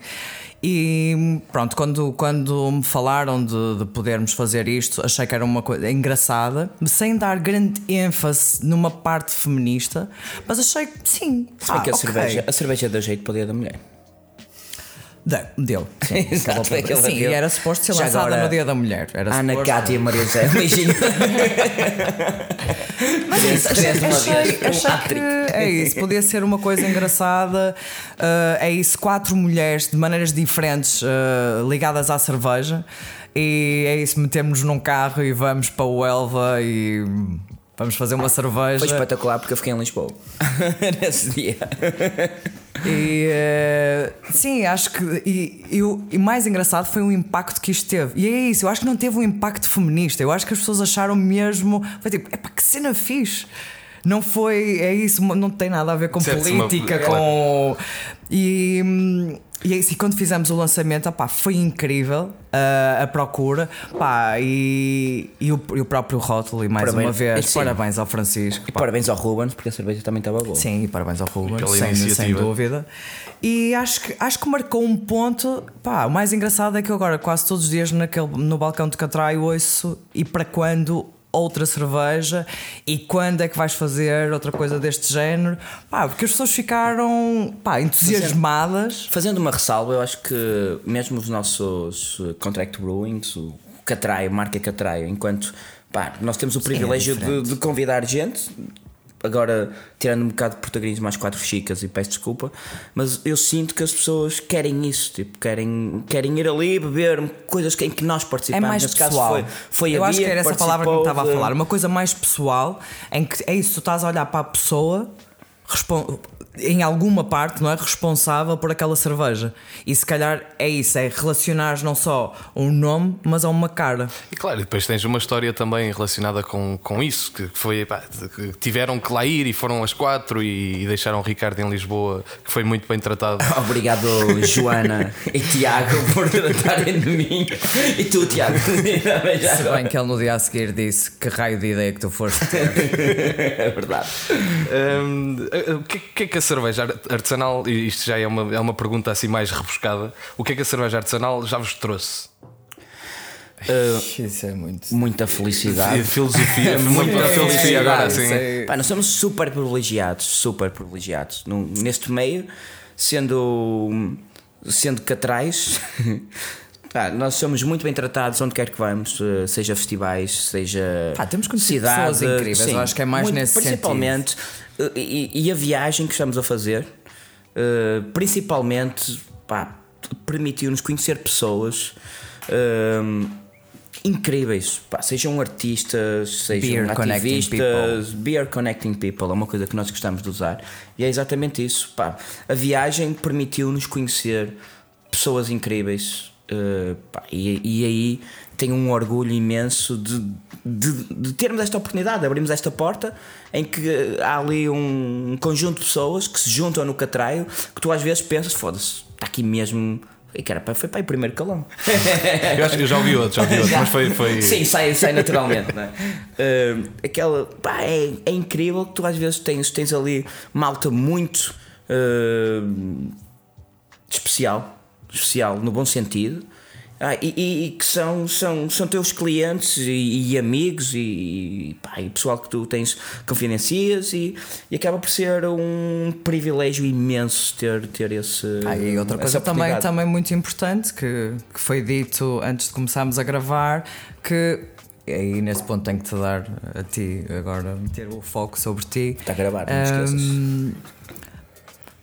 E pronto, quando, quando me falaram de, de podermos fazer isto, achei que era uma coisa engraçada, sem dar grande ênfase numa parte feminista, mas achei que sim. Se bem ah, que a, ok. cerveja, a cerveja deu jeito para o dia da mulher. Deu, deu. Sim, Exato, sim, e era suposto ser Já lançada agora, no dia da mulher. Era Ana suposto- Cátia Maria José, beijinho. Mas é isso, achei, achei- que é isso, podia ser uma coisa engraçada. uh, é isso, quatro mulheres de maneiras diferentes uh, ligadas à cerveja. E é isso, metemos num carro e vamos para o Elva e vamos fazer uma cerveja. Foi espetacular porque eu fiquei em Lisboa nesse dia. E uh, sim, acho que. E, e o e mais engraçado foi o impacto que isto teve. E é isso, eu acho que não teve um impacto feminista. Eu acho que as pessoas acharam mesmo. Foi tipo, epá, que cena fixe. Não foi. É isso, não tem nada a ver com Certo, uma- política, claro. com. E. E é e quando fizemos o lançamento, opá, foi incrível uh, a procura pá, e, e, o, e o próprio rótulo. E mais Parabéns. uma vez, Sim. parabéns ao Francisco. E pá. parabéns ao Rubens porque a cerveja também estava boa. Sim, e parabéns ao Ruben, pela sem, sem dúvida. E acho que, acho que marcou um ponto. Pá, o mais engraçado é que eu agora, quase todos os dias, naquele, no balcão de Catraio, ouço e para quando outra cerveja e quando é que vais fazer outra coisa deste género. Pá, porque as pessoas ficaram pá, entusiasmadas. Fazendo uma ressalva, eu acho que mesmo os nossos uh, contract brewings, o Catraio, marca Catraio, enquanto pá, nós temos o privilégio de, diferente. de convidar gente. Agora, tirando um bocado de protagonismo mais quatro chicas e peço desculpa, mas eu sinto que as pessoas querem isso, tipo, querem, querem ir ali beber coisas em que nós É participamos. mais Nesse pessoal. caso foi, foi eu acho que era essa palavra que me participou estava a falar. Uma coisa mais pessoal, em que é isso, tu estás a olhar para a pessoa, respon- em alguma parte, não é? Responsável por aquela cerveja. E se calhar é isso, é relacionar não só um nome, mas a uma cara. E claro, depois tens uma história também relacionada com, com isso, que foi pá, que tiveram que lá ir e foram às quatro e, e deixaram o Ricardo em Lisboa, que foi muito bem tratado. Obrigado, Joana e Tiago, por tratarem de mim. E tu, Tiago, também já Se bem que ele no dia a seguir disse que raio de ideia que tu foste. É verdade. Hum, o que, que é que a cerveja artesanal, e isto já é uma, é uma pergunta assim mais rebuscada, o que é que a cerveja artesanal já vos trouxe? Isso é muito. Muita felicidade. Filosofia, muita É, filosofia é, agora é, assim. é. Pá, nós somos super privilegiados, super privilegiados. Num- neste meio, sendo, sendo catrais, pá, nós somos muito bem tratados onde quer que vamos, eh, seja festivais, seja Pá, temos conhecido cidade. pessoas incríveis, eu acho que é mais nesse Principalmente, eh, e, e a viagem que estamos a fazer, eh, principalmente, pá, permitiu-nos conhecer pessoas. eh, incríveis, pá, sejam artistas, sejam Beer connecting ativistas, beer connecting people é uma coisa que nós gostamos de usar e é exatamente isso. Pá. A viagem permitiu-nos conhecer pessoas incríveis eh, pá, e, e aí tenho um orgulho imenso de, de, de termos esta oportunidade, abrimos esta porta em que há ali um conjunto de pessoas que se juntam no catraio que tu às vezes pensas, foda-se, está aqui mesmo. E cara, pá, foi para o primeiro calão. Eu acho que eu já ouvi outro, já ouvi outro, mas foi. foi... Sim, sai, sai naturalmente, não é? Uh, aquela. Pá, é, é incrível que tu às vezes tens, tens ali malta muito uh, especial, especial no bom sentido. Ah, e, e- e que são, são, são teus clientes e, e amigos e, pá, e pessoal que tu tens confidencias e, e acaba por ser um privilégio imenso ter, ter esse. Ah, e outra coisa também, também muito importante que, que foi dito antes de começarmos a gravar que e aí nesse ponto tenho que te dar a ti agora meter o foco sobre ti. Está a gravar, não esqueças.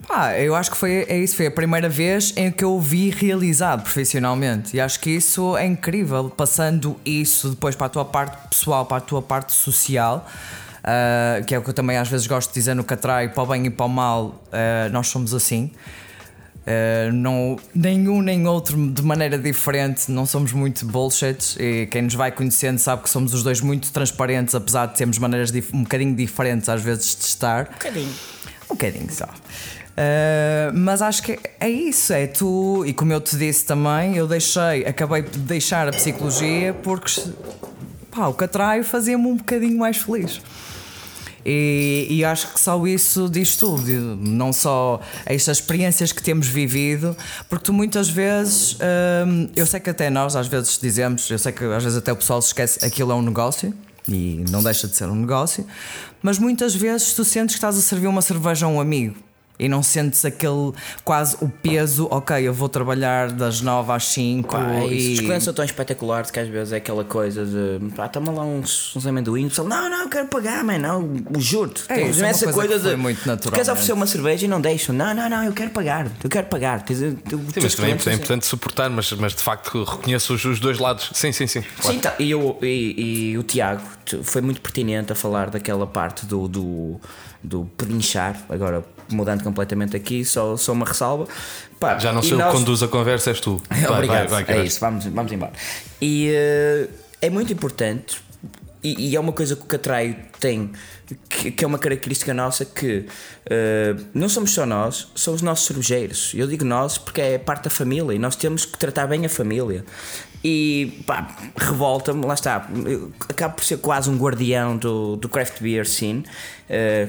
Pá, eu acho que foi, é isso, foi a primeira vez em que eu o vi realizado profissionalmente e acho que isso é incrível, passando isso depois para a tua parte pessoal, para a tua parte social. ah, que é o que eu também às vezes gosto de dizer no Catrai, para o bem e para o mal, ah, nós somos assim. Uh, não, nenhum nem outro de maneira diferente, não somos muito bullshit e quem nos vai conhecendo sabe que somos os dois muito transparentes, apesar de termos maneiras um bocadinho diferentes às vezes de estar. Um bocadinho. Um bocadinho só. Uh, mas acho que é isso, é tu, e como eu te disse também, eu deixei, acabei de deixar a psicologia porque pá, o catraio fazia-me um bocadinho mais feliz. E, e acho que só isso diz tudo, não só estas experiências que temos vivido, porque tu muitas vezes, hum, eu sei que até nós às vezes dizemos, eu sei que às vezes até o pessoal se esquece, aquilo é um negócio e não deixa de ser um negócio, mas muitas vezes tu sentes que estás a servir uma cerveja a um amigo. E não sentes aquele quase o peso, ok, eu vou trabalhar das 9 às 5 Pá, é isso. e. Os clientes são tão espetaculares que às vezes é aquela coisa de pá, toma lá uns, uns amendoins, o pessoal, não, não, eu quero pagar, man, não, juro-te. É, Tens isso é uma essa coisa que de muito tu natural, queres né? oferecer uma cerveja e não deixam, não, não, não, eu quero pagar, eu quero pagar. Tens, tu, Sim, mas também é importante suportar, mas, mas de facto reconheço os, os dois lados. Sim, sim, sim. claro. Sim, tá. e, eu, e, e o Tiago foi muito pertinente a falar daquela parte do, do, do pedinchar, agora mudando completamente aqui, só, só uma ressalva. Pá, Já não sei o que nós- conduz a conversa, és tu. Vai, Obrigado. vai, vai, é isso, vamos, vamos embora. E eh, é muito importante, e, e é uma coisa que o Catraio tem, que, que é uma característica nossa, que eh, não somos só nós, são os nossos cervejeiros. Eu digo nós porque é parte da família e nós temos que tratar bem a família. E pá, revolta-me, lá está, eu acabo por ser quase um guardião do, do craft beer scene. eh,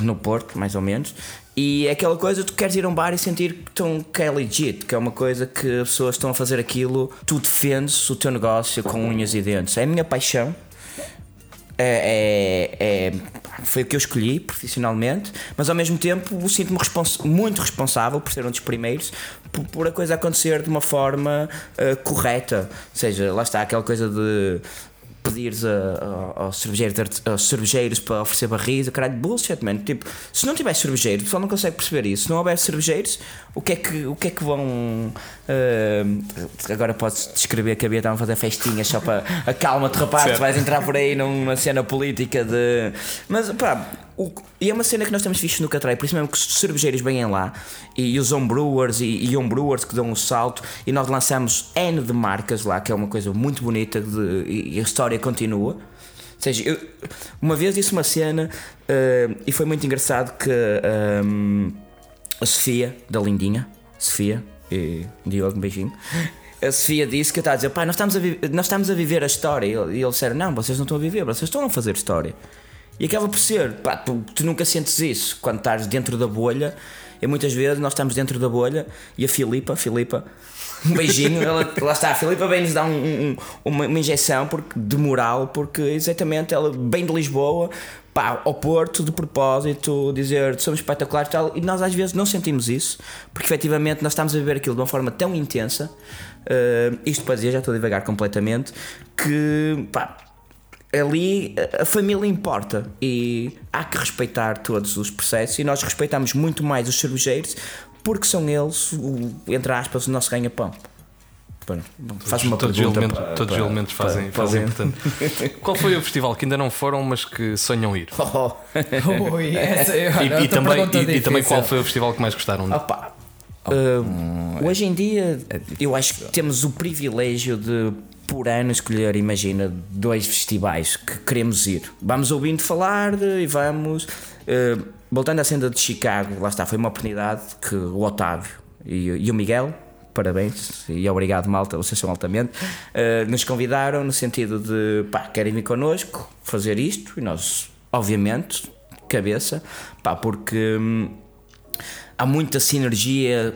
no Porto, mais ou menos. E é aquela coisa, tu queres ir a um bar e sentir que, estão, que é legit, que é uma coisa que as pessoas estão a fazer aquilo, tu defendes o teu negócio com unhas e dentes. É a minha paixão. É, é- é- foi o que eu escolhi profissionalmente, mas ao mesmo tempo sinto-me respons- muito responsável por ser um dos primeiros, por, por a coisa acontecer de uma forma eh, correta. Ou seja, lá está aquela coisa de pedires a, a- aos, cervejeiros, aos cervejeiros para oferecer barris, caralho, bullshit, man. Tipo, se não tiver cervejeiro, o pessoal não consegue perceber isso. Se não houver cervejeiros, o que é que, o que, é que vão. eh, agora podes descrever que havia estavam a fazer festinhas só para. Acalma-te, rapaz, vais entrar por aí numa cena política de. Mas pá. O- e é uma cena que nós temos visto no Catrai, por isso mesmo que os cervejeiros vêm lá e, os homebrewers e, e homebrewers que dão um salto e nós lançamos N de marcas lá, que é uma coisa muito bonita de- e, a história continua. Ou seja, eu, uma vez disse uma cena eh, e foi muito engraçado que ehm, a Sofia, da Lindinha, Sofia, e Diogo, um beijinho. A Sofia disse que eu estava a dizer, pá, nós estamos a, nós estamos a viver a história. E eles disseram, não, vocês não estão a viver, vocês estão a fazer história. E acaba por ser, pá, tu, tu nunca sentes isso quando estás dentro da bolha. E muitas vezes nós estamos dentro da bolha e a Filipa, Filipa, um beijinho, ela, lá está, a Filipa vem-nos dar um- um- uma, uma injeção porque, de moral, porque exatamente ela vem de Lisboa pá, ao Porto de propósito, dizer somos espetaculares e tal, e nós às vezes não sentimos isso, porque efetivamente nós estamos a viver aquilo de uma forma tão intensa, eh, isto para dizer, já estou a divagar completamente, que pá, ali a- a família importa e há que respeitar todos os processos e nós respeitamos muito mais os cervejeiros porque são eles, o, entre aspas, o nosso ganha-pão. Faz uma todos os pergunta elementos, para- todos os elementos fazem, para fazem importante. Qual foi o festival que ainda não foram, mas que sonham ir? Oh, Ui, essa é E, e também, e- e, também qual foi o festival que mais gostaram? Opa, uh, hoje em dia eu acho que temos o privilégio de por ano escolher, imagina, dois festivais que queremos ir. Vamos ouvindo falar de, e vamos. uh, voltando à senda de Chicago, lá está, foi uma oportunidade que o Otávio e, e o Miguel. Parabéns e obrigado, malta, vocês são altamente. uh, nos convidaram no sentido de pá, querem vir connosco fazer isto e nós, obviamente, cabeça, pá, porque hum, há muita sinergia.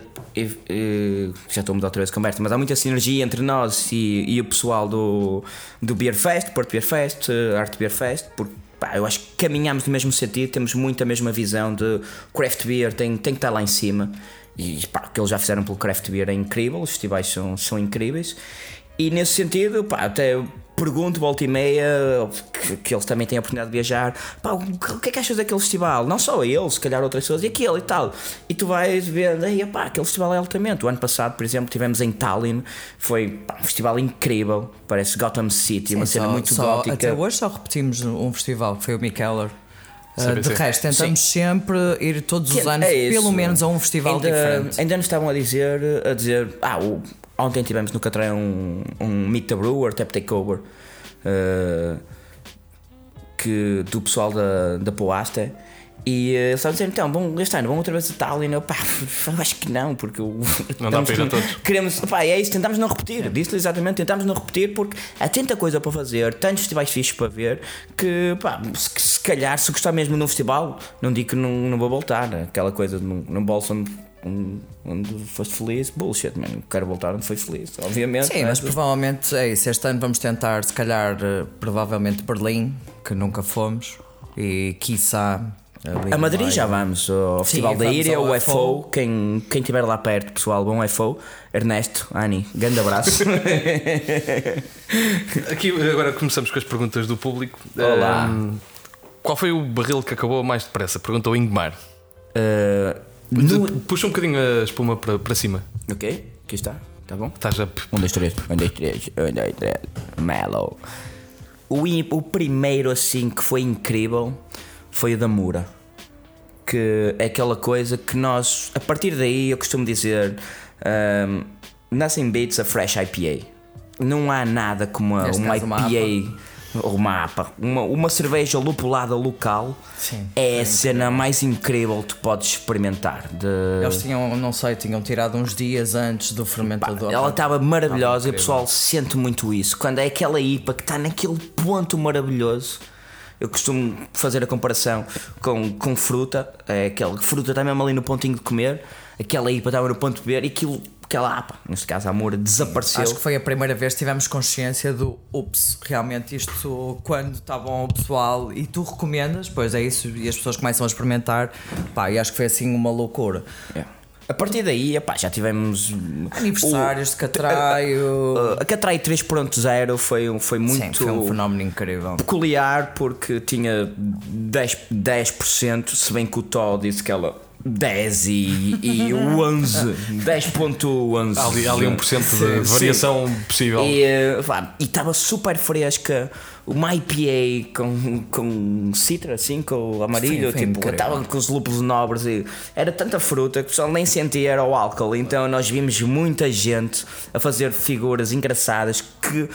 já estou a mudar outra vez de conversa, mas há muita sinergia entre nós e, e o pessoal do, do Beer Fest, Porto Beer Fest, Arte Beer Fest, porque pá, eu acho que caminhamos no mesmo sentido, temos muito a mesma visão de craft beer tem, tem que estar lá em cima. E pá, o que eles já fizeram pelo craft beer é incrível, os festivais são, são incríveis. E nesse sentido, pá, até pergunto, volta e meia, que, que eles também têm a oportunidade de viajar. Pá, o que o que é que achas daquele festival? Não só eles, se calhar outras pessoas, e aquele e tal. E tu vais ver, ei, pá, aquele festival é altamente. O ano passado, por exemplo, tivemos em Tallinn, foi pá, um festival incrível, parece Gotham City, uma Sim, cena só- muito só- gótica. Até hoje só repetimos um festival, que foi o Mikeller. Uh, CBC. de resto, tentamos sempre ir todos os anos, é pelo menos a um festival ainda, diferente. Ainda nos estavam a dizer, a dizer, ah, o- ontem tivemos no Catrão um, um Meet the Brewer, Tap Takeover, eh, que, do pessoal da, da Poasta. E eh, eles estavam a dizer, então, bom, este ano, vão outra vez a Tallinn. Eu, pá, acho que não, porque Não dá para ir a todos. Queremos, pá, é isso, tentamos não repetir. Disse-lhe exatamente, tentamos não repetir porque há tanta coisa para fazer, tantos festivais fixos para ver, que, pá, se, se calhar, se gostar mesmo de um festival, não digo que não, não vou voltar. Aquela coisa de num, num bolso onde, foste feliz, bullshit, man. Quero voltar onde foi feliz, obviamente. Sim, é? mas provavelmente é isso. Este ano vamos tentar, se calhar, eh, provavelmente Berlim, que nunca fomos, e quiçá. A Madrid vai- já vamos, ao Festival da Íria, o FO. FO. Quem, quem estiver lá perto, pessoal, bom FO. Ernesto, Ani, grande abraço. Aqui agora começamos com as perguntas do público. Olá. Ahm, qual foi o barril que acabou mais depressa? Perguntou o Ingmar. Uh, no- Puxa um bocadinho a espuma para, para cima. Ok, aqui está, tá bom? Estás a. Um, dois, três, um, dois, três, um, dois, três, mellow. O, o primeiro assim que foi incrível foi o da Mura. Que é aquela coisa que nós, a partir daí, eu costumo dizer: um, Nothing beats a fresh IPA. Não há nada como uma, Neste uma IPA uma APA. Uma, uma cerveja lupulada local Sim, é a cena mais incrível que tu podes experimentar. De... Eles tinham, não sei, tinham tirado uns dias antes do fermentador. Ela estava maravilhosa e o pessoal sente muito isso. Quando é aquela IPA que está naquele ponto maravilhoso. Eu costumo fazer a comparação com, com fruta. É aquela fruta está mesmo ali no pontinho de comer. Aquela IPA estava no ponto de beber e aquilo, aquela APA, neste caso a Moura, desapareceu. Acho que foi a primeira vez que tivemos consciência do ups, realmente isto quando está bom o pessoal e tu recomendas, pois é isso, e as pessoas começam a experimentar, pá, e acho que foi assim uma loucura. É. A partir daí, epá, já tivemos. Aniversários de Catraio. o- a Catrai 3.0 foi, um- foi muito. Sim, foi um fenómeno incrível. peculiar porque tinha 10%, 10% se bem que o Tó disse que ela 10 e, e 11, 10.11. Há ali, há ali 1% de Sim. variação possível. E eh, pá, e estava super fresca. Uma IPA com, com citra, assim, com o amarelo, Sim, tipo, estava com os lúpulos nobres e era tanta fruta que o pessoal nem sentia era o álcool. Então nós vimos muita gente a fazer figuras engraçadas que,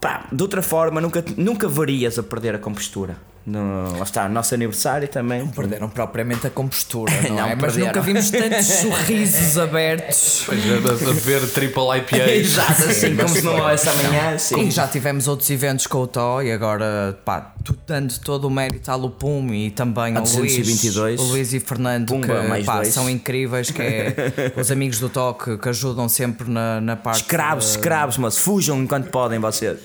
pá, de outra forma nunca, nunca verias a perder a compostura. No, lá está, nosso aniversário também. Perderam propriamente a compostura, não, Não, é? Mas nunca vimos tantos sorrisos abertos. Pois, a, a beber triple IPA. Exato, assim como se não houvesse amanhã. Sim. E já tivemos outros eventos com o Tó e agora, pá, tu dando todo o mérito à Lupum e também A ao Luís, 222. o Luís e Fernando, Pumba, que mais pá, são incríveis, que é os amigos do Tó que, que ajudam sempre na, na parte. Escravos, escravos, mas fujam enquanto podem vocês.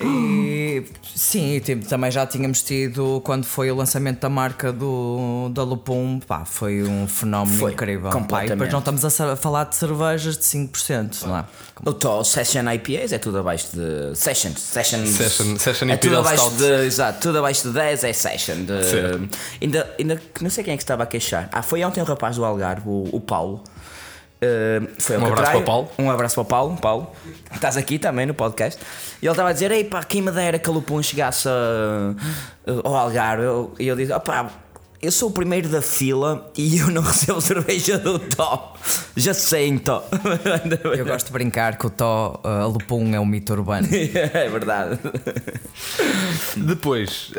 E, sim, tipo, também já tínhamos tido quando foi o lançamento da marca do, da Lupum, pá, foi um fenómeno Foi, incrível. Pá, e completamente. depois não estamos a falar de cervejas de 5%, não é? O Session IPAs é tudo abaixo de. Session. Session. Session- Session é tudo abaixo Stout. de. Exato, tudo abaixo de 10 é Session. De, ainda, ainda. Não sei quem é que estava a queixar. Ah, foi ontem um rapaz do Algarve, o, o Paulo. Eh, foi ao Um abraço para o Paulo. Um abraço para o Paulo. Paulo, estás aqui também no podcast. E ele estava a dizer: Ei pá, quem me dera que a Lupum chegasse a- ao Algarve. Eu- E eu disse: opá, eu sou o primeiro da fila e eu não recebo cerveja do Tó. Já sei então. Eu gosto de brincar que o Tó, a Lupum é um mito urbano. é verdade. Depois,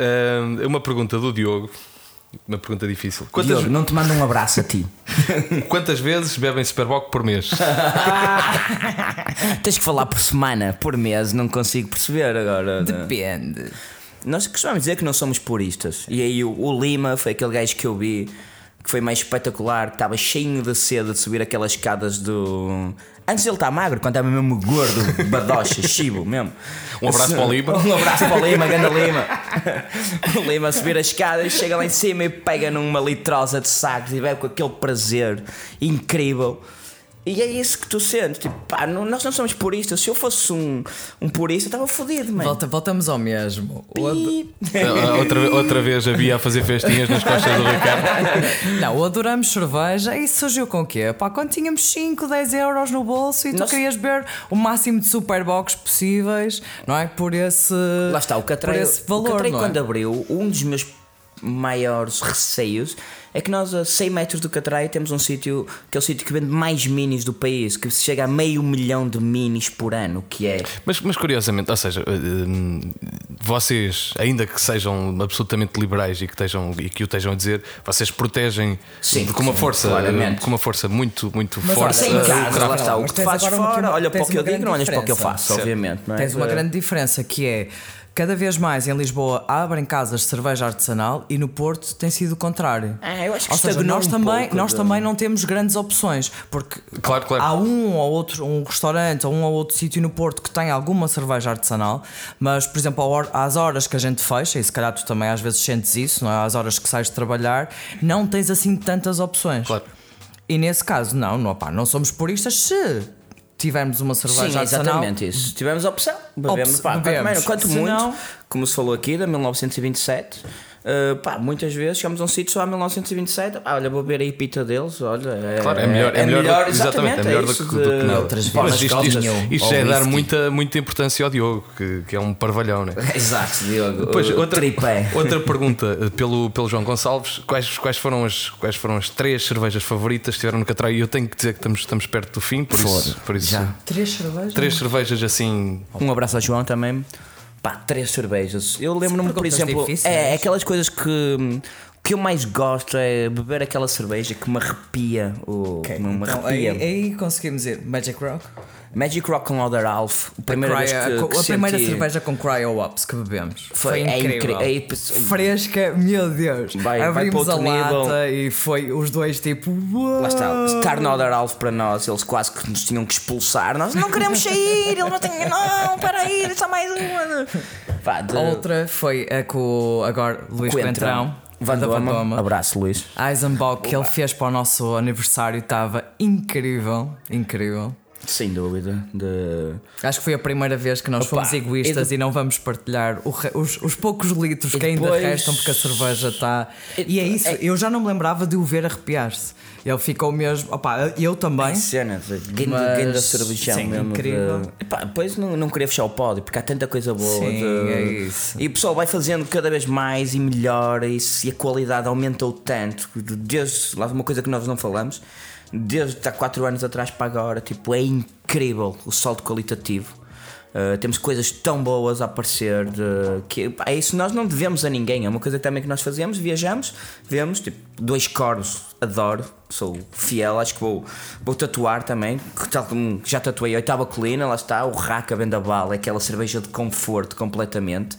uma pergunta do Diogo. Uma pergunta difícil. Quantas, Diogo, não te mando um abraço a ti. quantas vezes bebem Superboc por mês? Tens que falar por semana, por mês, não consigo perceber agora. Depende. Nós costumamos dizer que não somos puristas. E aí o, o Lima foi aquele gajo que eu vi que foi mais espetacular, que estava cheio de sede de subir aquelas escadas do. Antes ele está magro, quando estava mesmo gordo, badocha, chibo mesmo. Um abraço para o Lima. Um abraço para o Lima, ganda Lima. O Lima a subir as escadas, chega lá em cima e pega numa litrosa de sacos e bebe com aquele prazer incrível. E é isso que tu sentes. Tipo, pá, não- nós não somos puristas. Se eu fosse um, um purista, estava fodido, mano. Volta, voltamos ao mesmo. Pi. Outra, outra vez havia a fazer festinhas nas costas do Ricardo. Não, adoramos cerveja e surgiu com o quê? Pá, quando tínhamos 5, 10 euros no bolso e tu Nós- querias beber o máximo de superbox possíveis, não é? Por esse, Lá está, o por Catraio, esse valor, o Catraio não é? quando abriu, um dos meus maiores receios é que nós a 100 metros do Catraio temos um sítio que é o sítio que vende mais minis do país, que se chega a meio milhão de minis por ano, que é Mas, mas curiosamente, ou seja, hum, vocês, ainda que sejam absolutamente liberais e que, estejam, e que o estejam a dizer, vocês protegem Sim, com uma sim, força, claramente. com uma força muito, muito Mas forte. sem uh, casa, craft. lá está, o Mas que tu fazes agora uma- fora, olha para o que eu digo, não olhas para o que eu faço, obviamente. Não é? Tens uma grande diferença que é cada vez mais em Lisboa abrem casas de cerveja artesanal e no Porto tem sido o contrário. Ah, eu acho que Ou seja, nós um também, pouco nós de- também não temos grandes opções, porque Claro, claro. há um ou outro um restaurante ou um ou outro sítio no Porto que tem alguma cerveja artesanal, mas por exemplo, às horas que a gente fecha, e se calhar tu também às vezes sentes isso, não é? às horas que sais de trabalhar, não tens assim tantas opções. Claro. E nesse caso, não, não, pá, não somos puristas se tivermos uma cerveja Sim, artesanal. exatamente isso. Se tivermos a opção, bebemos. Opção- pá, quanto, bebemos. quanto muito, não- como se falou aqui, da 1927. Uh, pá, muitas vezes chegamos a um sítio só a 1927. Ah, olha, vou beber a pita deles. Olha, é, Claro, é melhor, é, melhor, do que- exatamente, é melhor do isso que, do que de- nada. outras Mas isto, isto, isto é dar muita, muita importância ao Diogo, que, que é um parvalhão, né? Exato, Diogo. Depois, o outra, tripé. outra pergunta eh, pelo, pelo João Gonçalves: quais, quais, foram as, quais foram as três cervejas favoritas que tiveram no Catraio? E eu tenho que dizer que estamos, estamos perto do fim, por isso, por isso já. Três cervejas? três cervejas assim. Um abraço ao João também. Pá, três cervejas. Eu lembro-me, por perguntas exemplo, difíceis. é, é aquelas coisas que. O que eu mais gosto é beber aquela cerveja que me arrepia. O, Ok, me então, aí, arrepia. aí conseguimos ir. Magic Rock? Magic Rock com Lauder Alf. A primeira vez Cryo- que, que a primeira senti- cerveja com Cryo Ups que bebemos. Foi- Foi, é incrível. é Fresca, meu Deus. Vai- vai Abrimos para a nível. lata e foi os dois tipo. Lá está, estar no Other Alf para nós, eles quase que nos tinham que expulsar. Nós não queremos sair, eles não têm. Não, para aí, só mais uma. Pá, de, Outra foi a com o agora Luís Coentrão. Van da Doma. Abraço, Luís. A Eisenbach que ele fez para o nosso aniversário estava incrível, incrível. Sem dúvida. De... Acho que foi a primeira vez que nós Opa, fomos egoístas e e, não vamos partilhar re- os, os poucos litros E que ainda depois- restam porque a cerveja está. E- E é isso, é- eu já não me lembrava de o ver arrepiar-se. Ele ficou mesmo. Opa, eu também. Cena de Mas- grande cervejão sim, mesmo. incrível. De... Epá, depois não, não queria fechar o pódio porque há tanta coisa boa. Sim, de- é isso. E o pessoal vai fazendo cada vez mais e melhor e, e a qualidade aumentou tanto. Desde lá uma coisa que nós não falamos, desde há 4 anos atrás para agora, tipo, é incrível o salto qualitativo. Uh, temos coisas tão boas a aparecer de, que é isso nós não devemos a ninguém. É uma coisa também que nós fazemos, viajamos, vemos, tipo, dois coros, adoro, sou fiel, acho que vou, vou tatuar também, tal como já tatuei a oitava colina, lá está, o Raca Vendaval, é aquela cerveja de conforto completamente.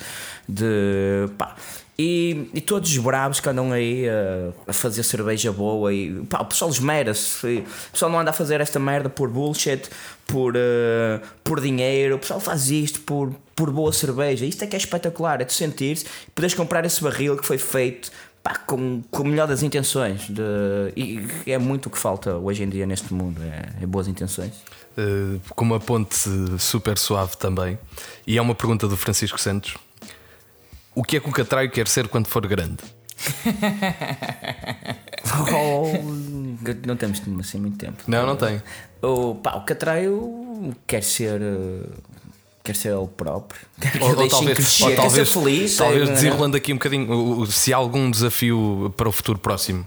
De pá, e, e todos os bravos que andam aí uh, a fazer cerveja boa e pá, o pessoal esmera-se. O pessoal não anda a fazer esta merda por bullshit, por, uh, por dinheiro. O pessoal faz isto por, por boa cerveja. Isto é que é espetacular, é tu sentir-se poderes comprar esse barril que foi feito pá, com, com a melhor das intenções. De, e é muito o que falta hoje em dia neste mundo: é, é boas intenções. Eh, com uma ponte super suave também. E é uma pergunta do Francisco Santos: O que é que o Catraio quer ser quando for grande? Oh, não temos assim muito tempo. Não, não tem. O, pá, o Catraio quer ser. uh, Quer ser ele próprio. Quer Ou, ou talvez, crescer. ou talvez, ser feliz. talvez não é? desenrolando aqui um bocadinho, se há algum desafio para o futuro próximo.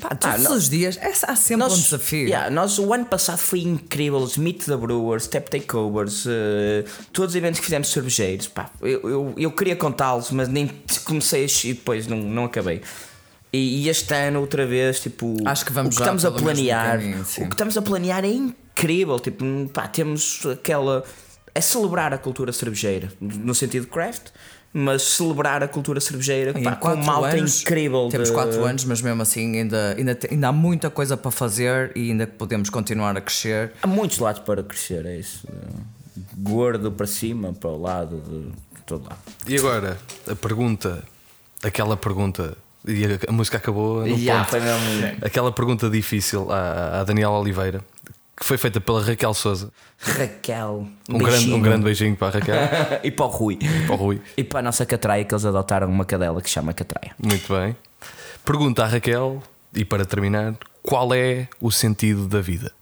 Pá, todos os dias é, há sempre um desafio. yeah, nós, o ano passado foi incrível. Os Meet the Brewers, Step Takeovers, uh, todos os eventos que fizemos cervejeiros. Pá, eu, eu, eu queria contá-los, mas nem comecei a, e depois não, não acabei. E, este ano, outra vez, tipo, Acho que vamos o que estamos a planear. caminho, o que estamos a planear é incrível. Tipo, pá, temos aquela. É celebrar a cultura cervejeira, no sentido craft, mas celebrar a cultura cervejeira pá, com quatro malta anos, incrível. Temos de- 4 anos, mas mesmo assim ainda, ainda, ainda há muita coisa para fazer e ainda podemos continuar a crescer. Há muitos lados para crescer, é isso. Gordo para cima, para o lado, de todo lado. E agora, a pergunta, aquela pergunta, e a, a música acabou no Yeah, ponto. foi mesmo. Aquela pergunta difícil à, à Daniela Oliveira, que foi feita pela Raquel Souza. Raquel. Um grande, beijinho. um grande beijinho para a Raquel, e para o Rui. para o Rui. E para a nossa catraia, que eles adotaram uma cadela que se chama catraia. Muito bem. Pergunta à Raquel, e para terminar, qual é o sentido da vida?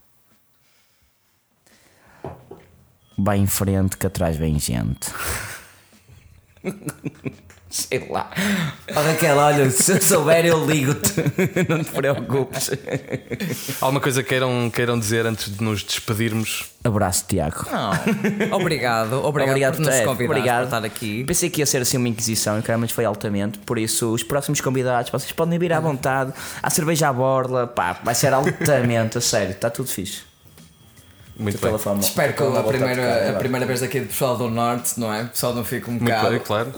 Vai em frente, que atrás vem gente. Sei lá. Oh, Raquel, olha, se eu souber, eu ligo-te. Não te preocupes. Alguma coisa queiram, queiram dizer antes de nos despedirmos? Abraço, Tiago. Não. Obrigado, obrigado, por nos é, convidar obrigado. para estar aqui. Pensei que ia ser assim uma inquisição e claramente foi altamente. Por isso, os próximos convidados, vocês podem vir à vontade. Há cerveja à borla, pá, vai ser altamente, a sério, está tudo fixe. Muito Pela bem. fama- Espero que a primeira, tocar a primeira vez aqui do pessoal do Norte, não é? O pessoal não fica um Muito bocado. bem, claro.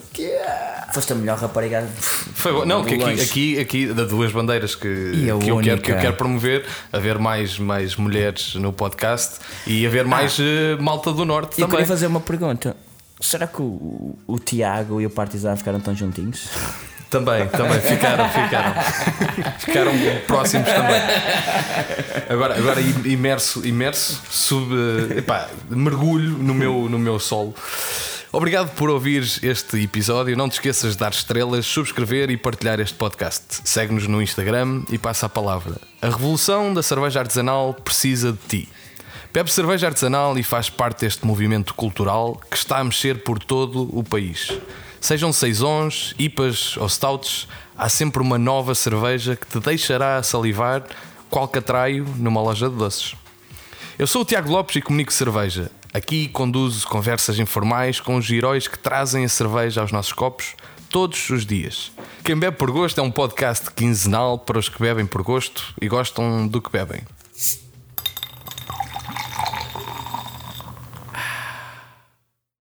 Foste a melhor rapariga. Foi bom. Não, que aqui, aqui, aqui da duas bandeiras que, E que, eu quero, que eu quero promover, haver mais, mais mulheres no podcast e haver mais eh, malta do Norte Eu também. queria fazer uma pergunta. Será que o, o Tiago e o Partizan ficaram tão juntinhos? Também, também, ficaram, ficaram. ficaram próximos também. Agora, agora imerso, imerso, sub, epá, mergulho no meu, no meu solo. Obrigado por ouvir este episódio. Não te esqueças de dar estrelas, subscrever e partilhar este podcast. Segue-nos no Instagram e passa a palavra. A revolução da cerveja artesanal precisa de ti. Bebe cerveja artesanal e faz parte deste movimento cultural que está a mexer por todo o país. Sejam saisons, IPAs ou stouts, há sempre uma nova cerveja que te deixará salivar qual catraio numa loja de doces. Eu sou o Tiago Lopes e comunico cerveja. Aqui conduzo conversas informais com os heróis que trazem a cerveja aos nossos copos todos os dias. Quem bebe por gosto é um podcast quinzenal para os que bebem por gosto e gostam do que bebem.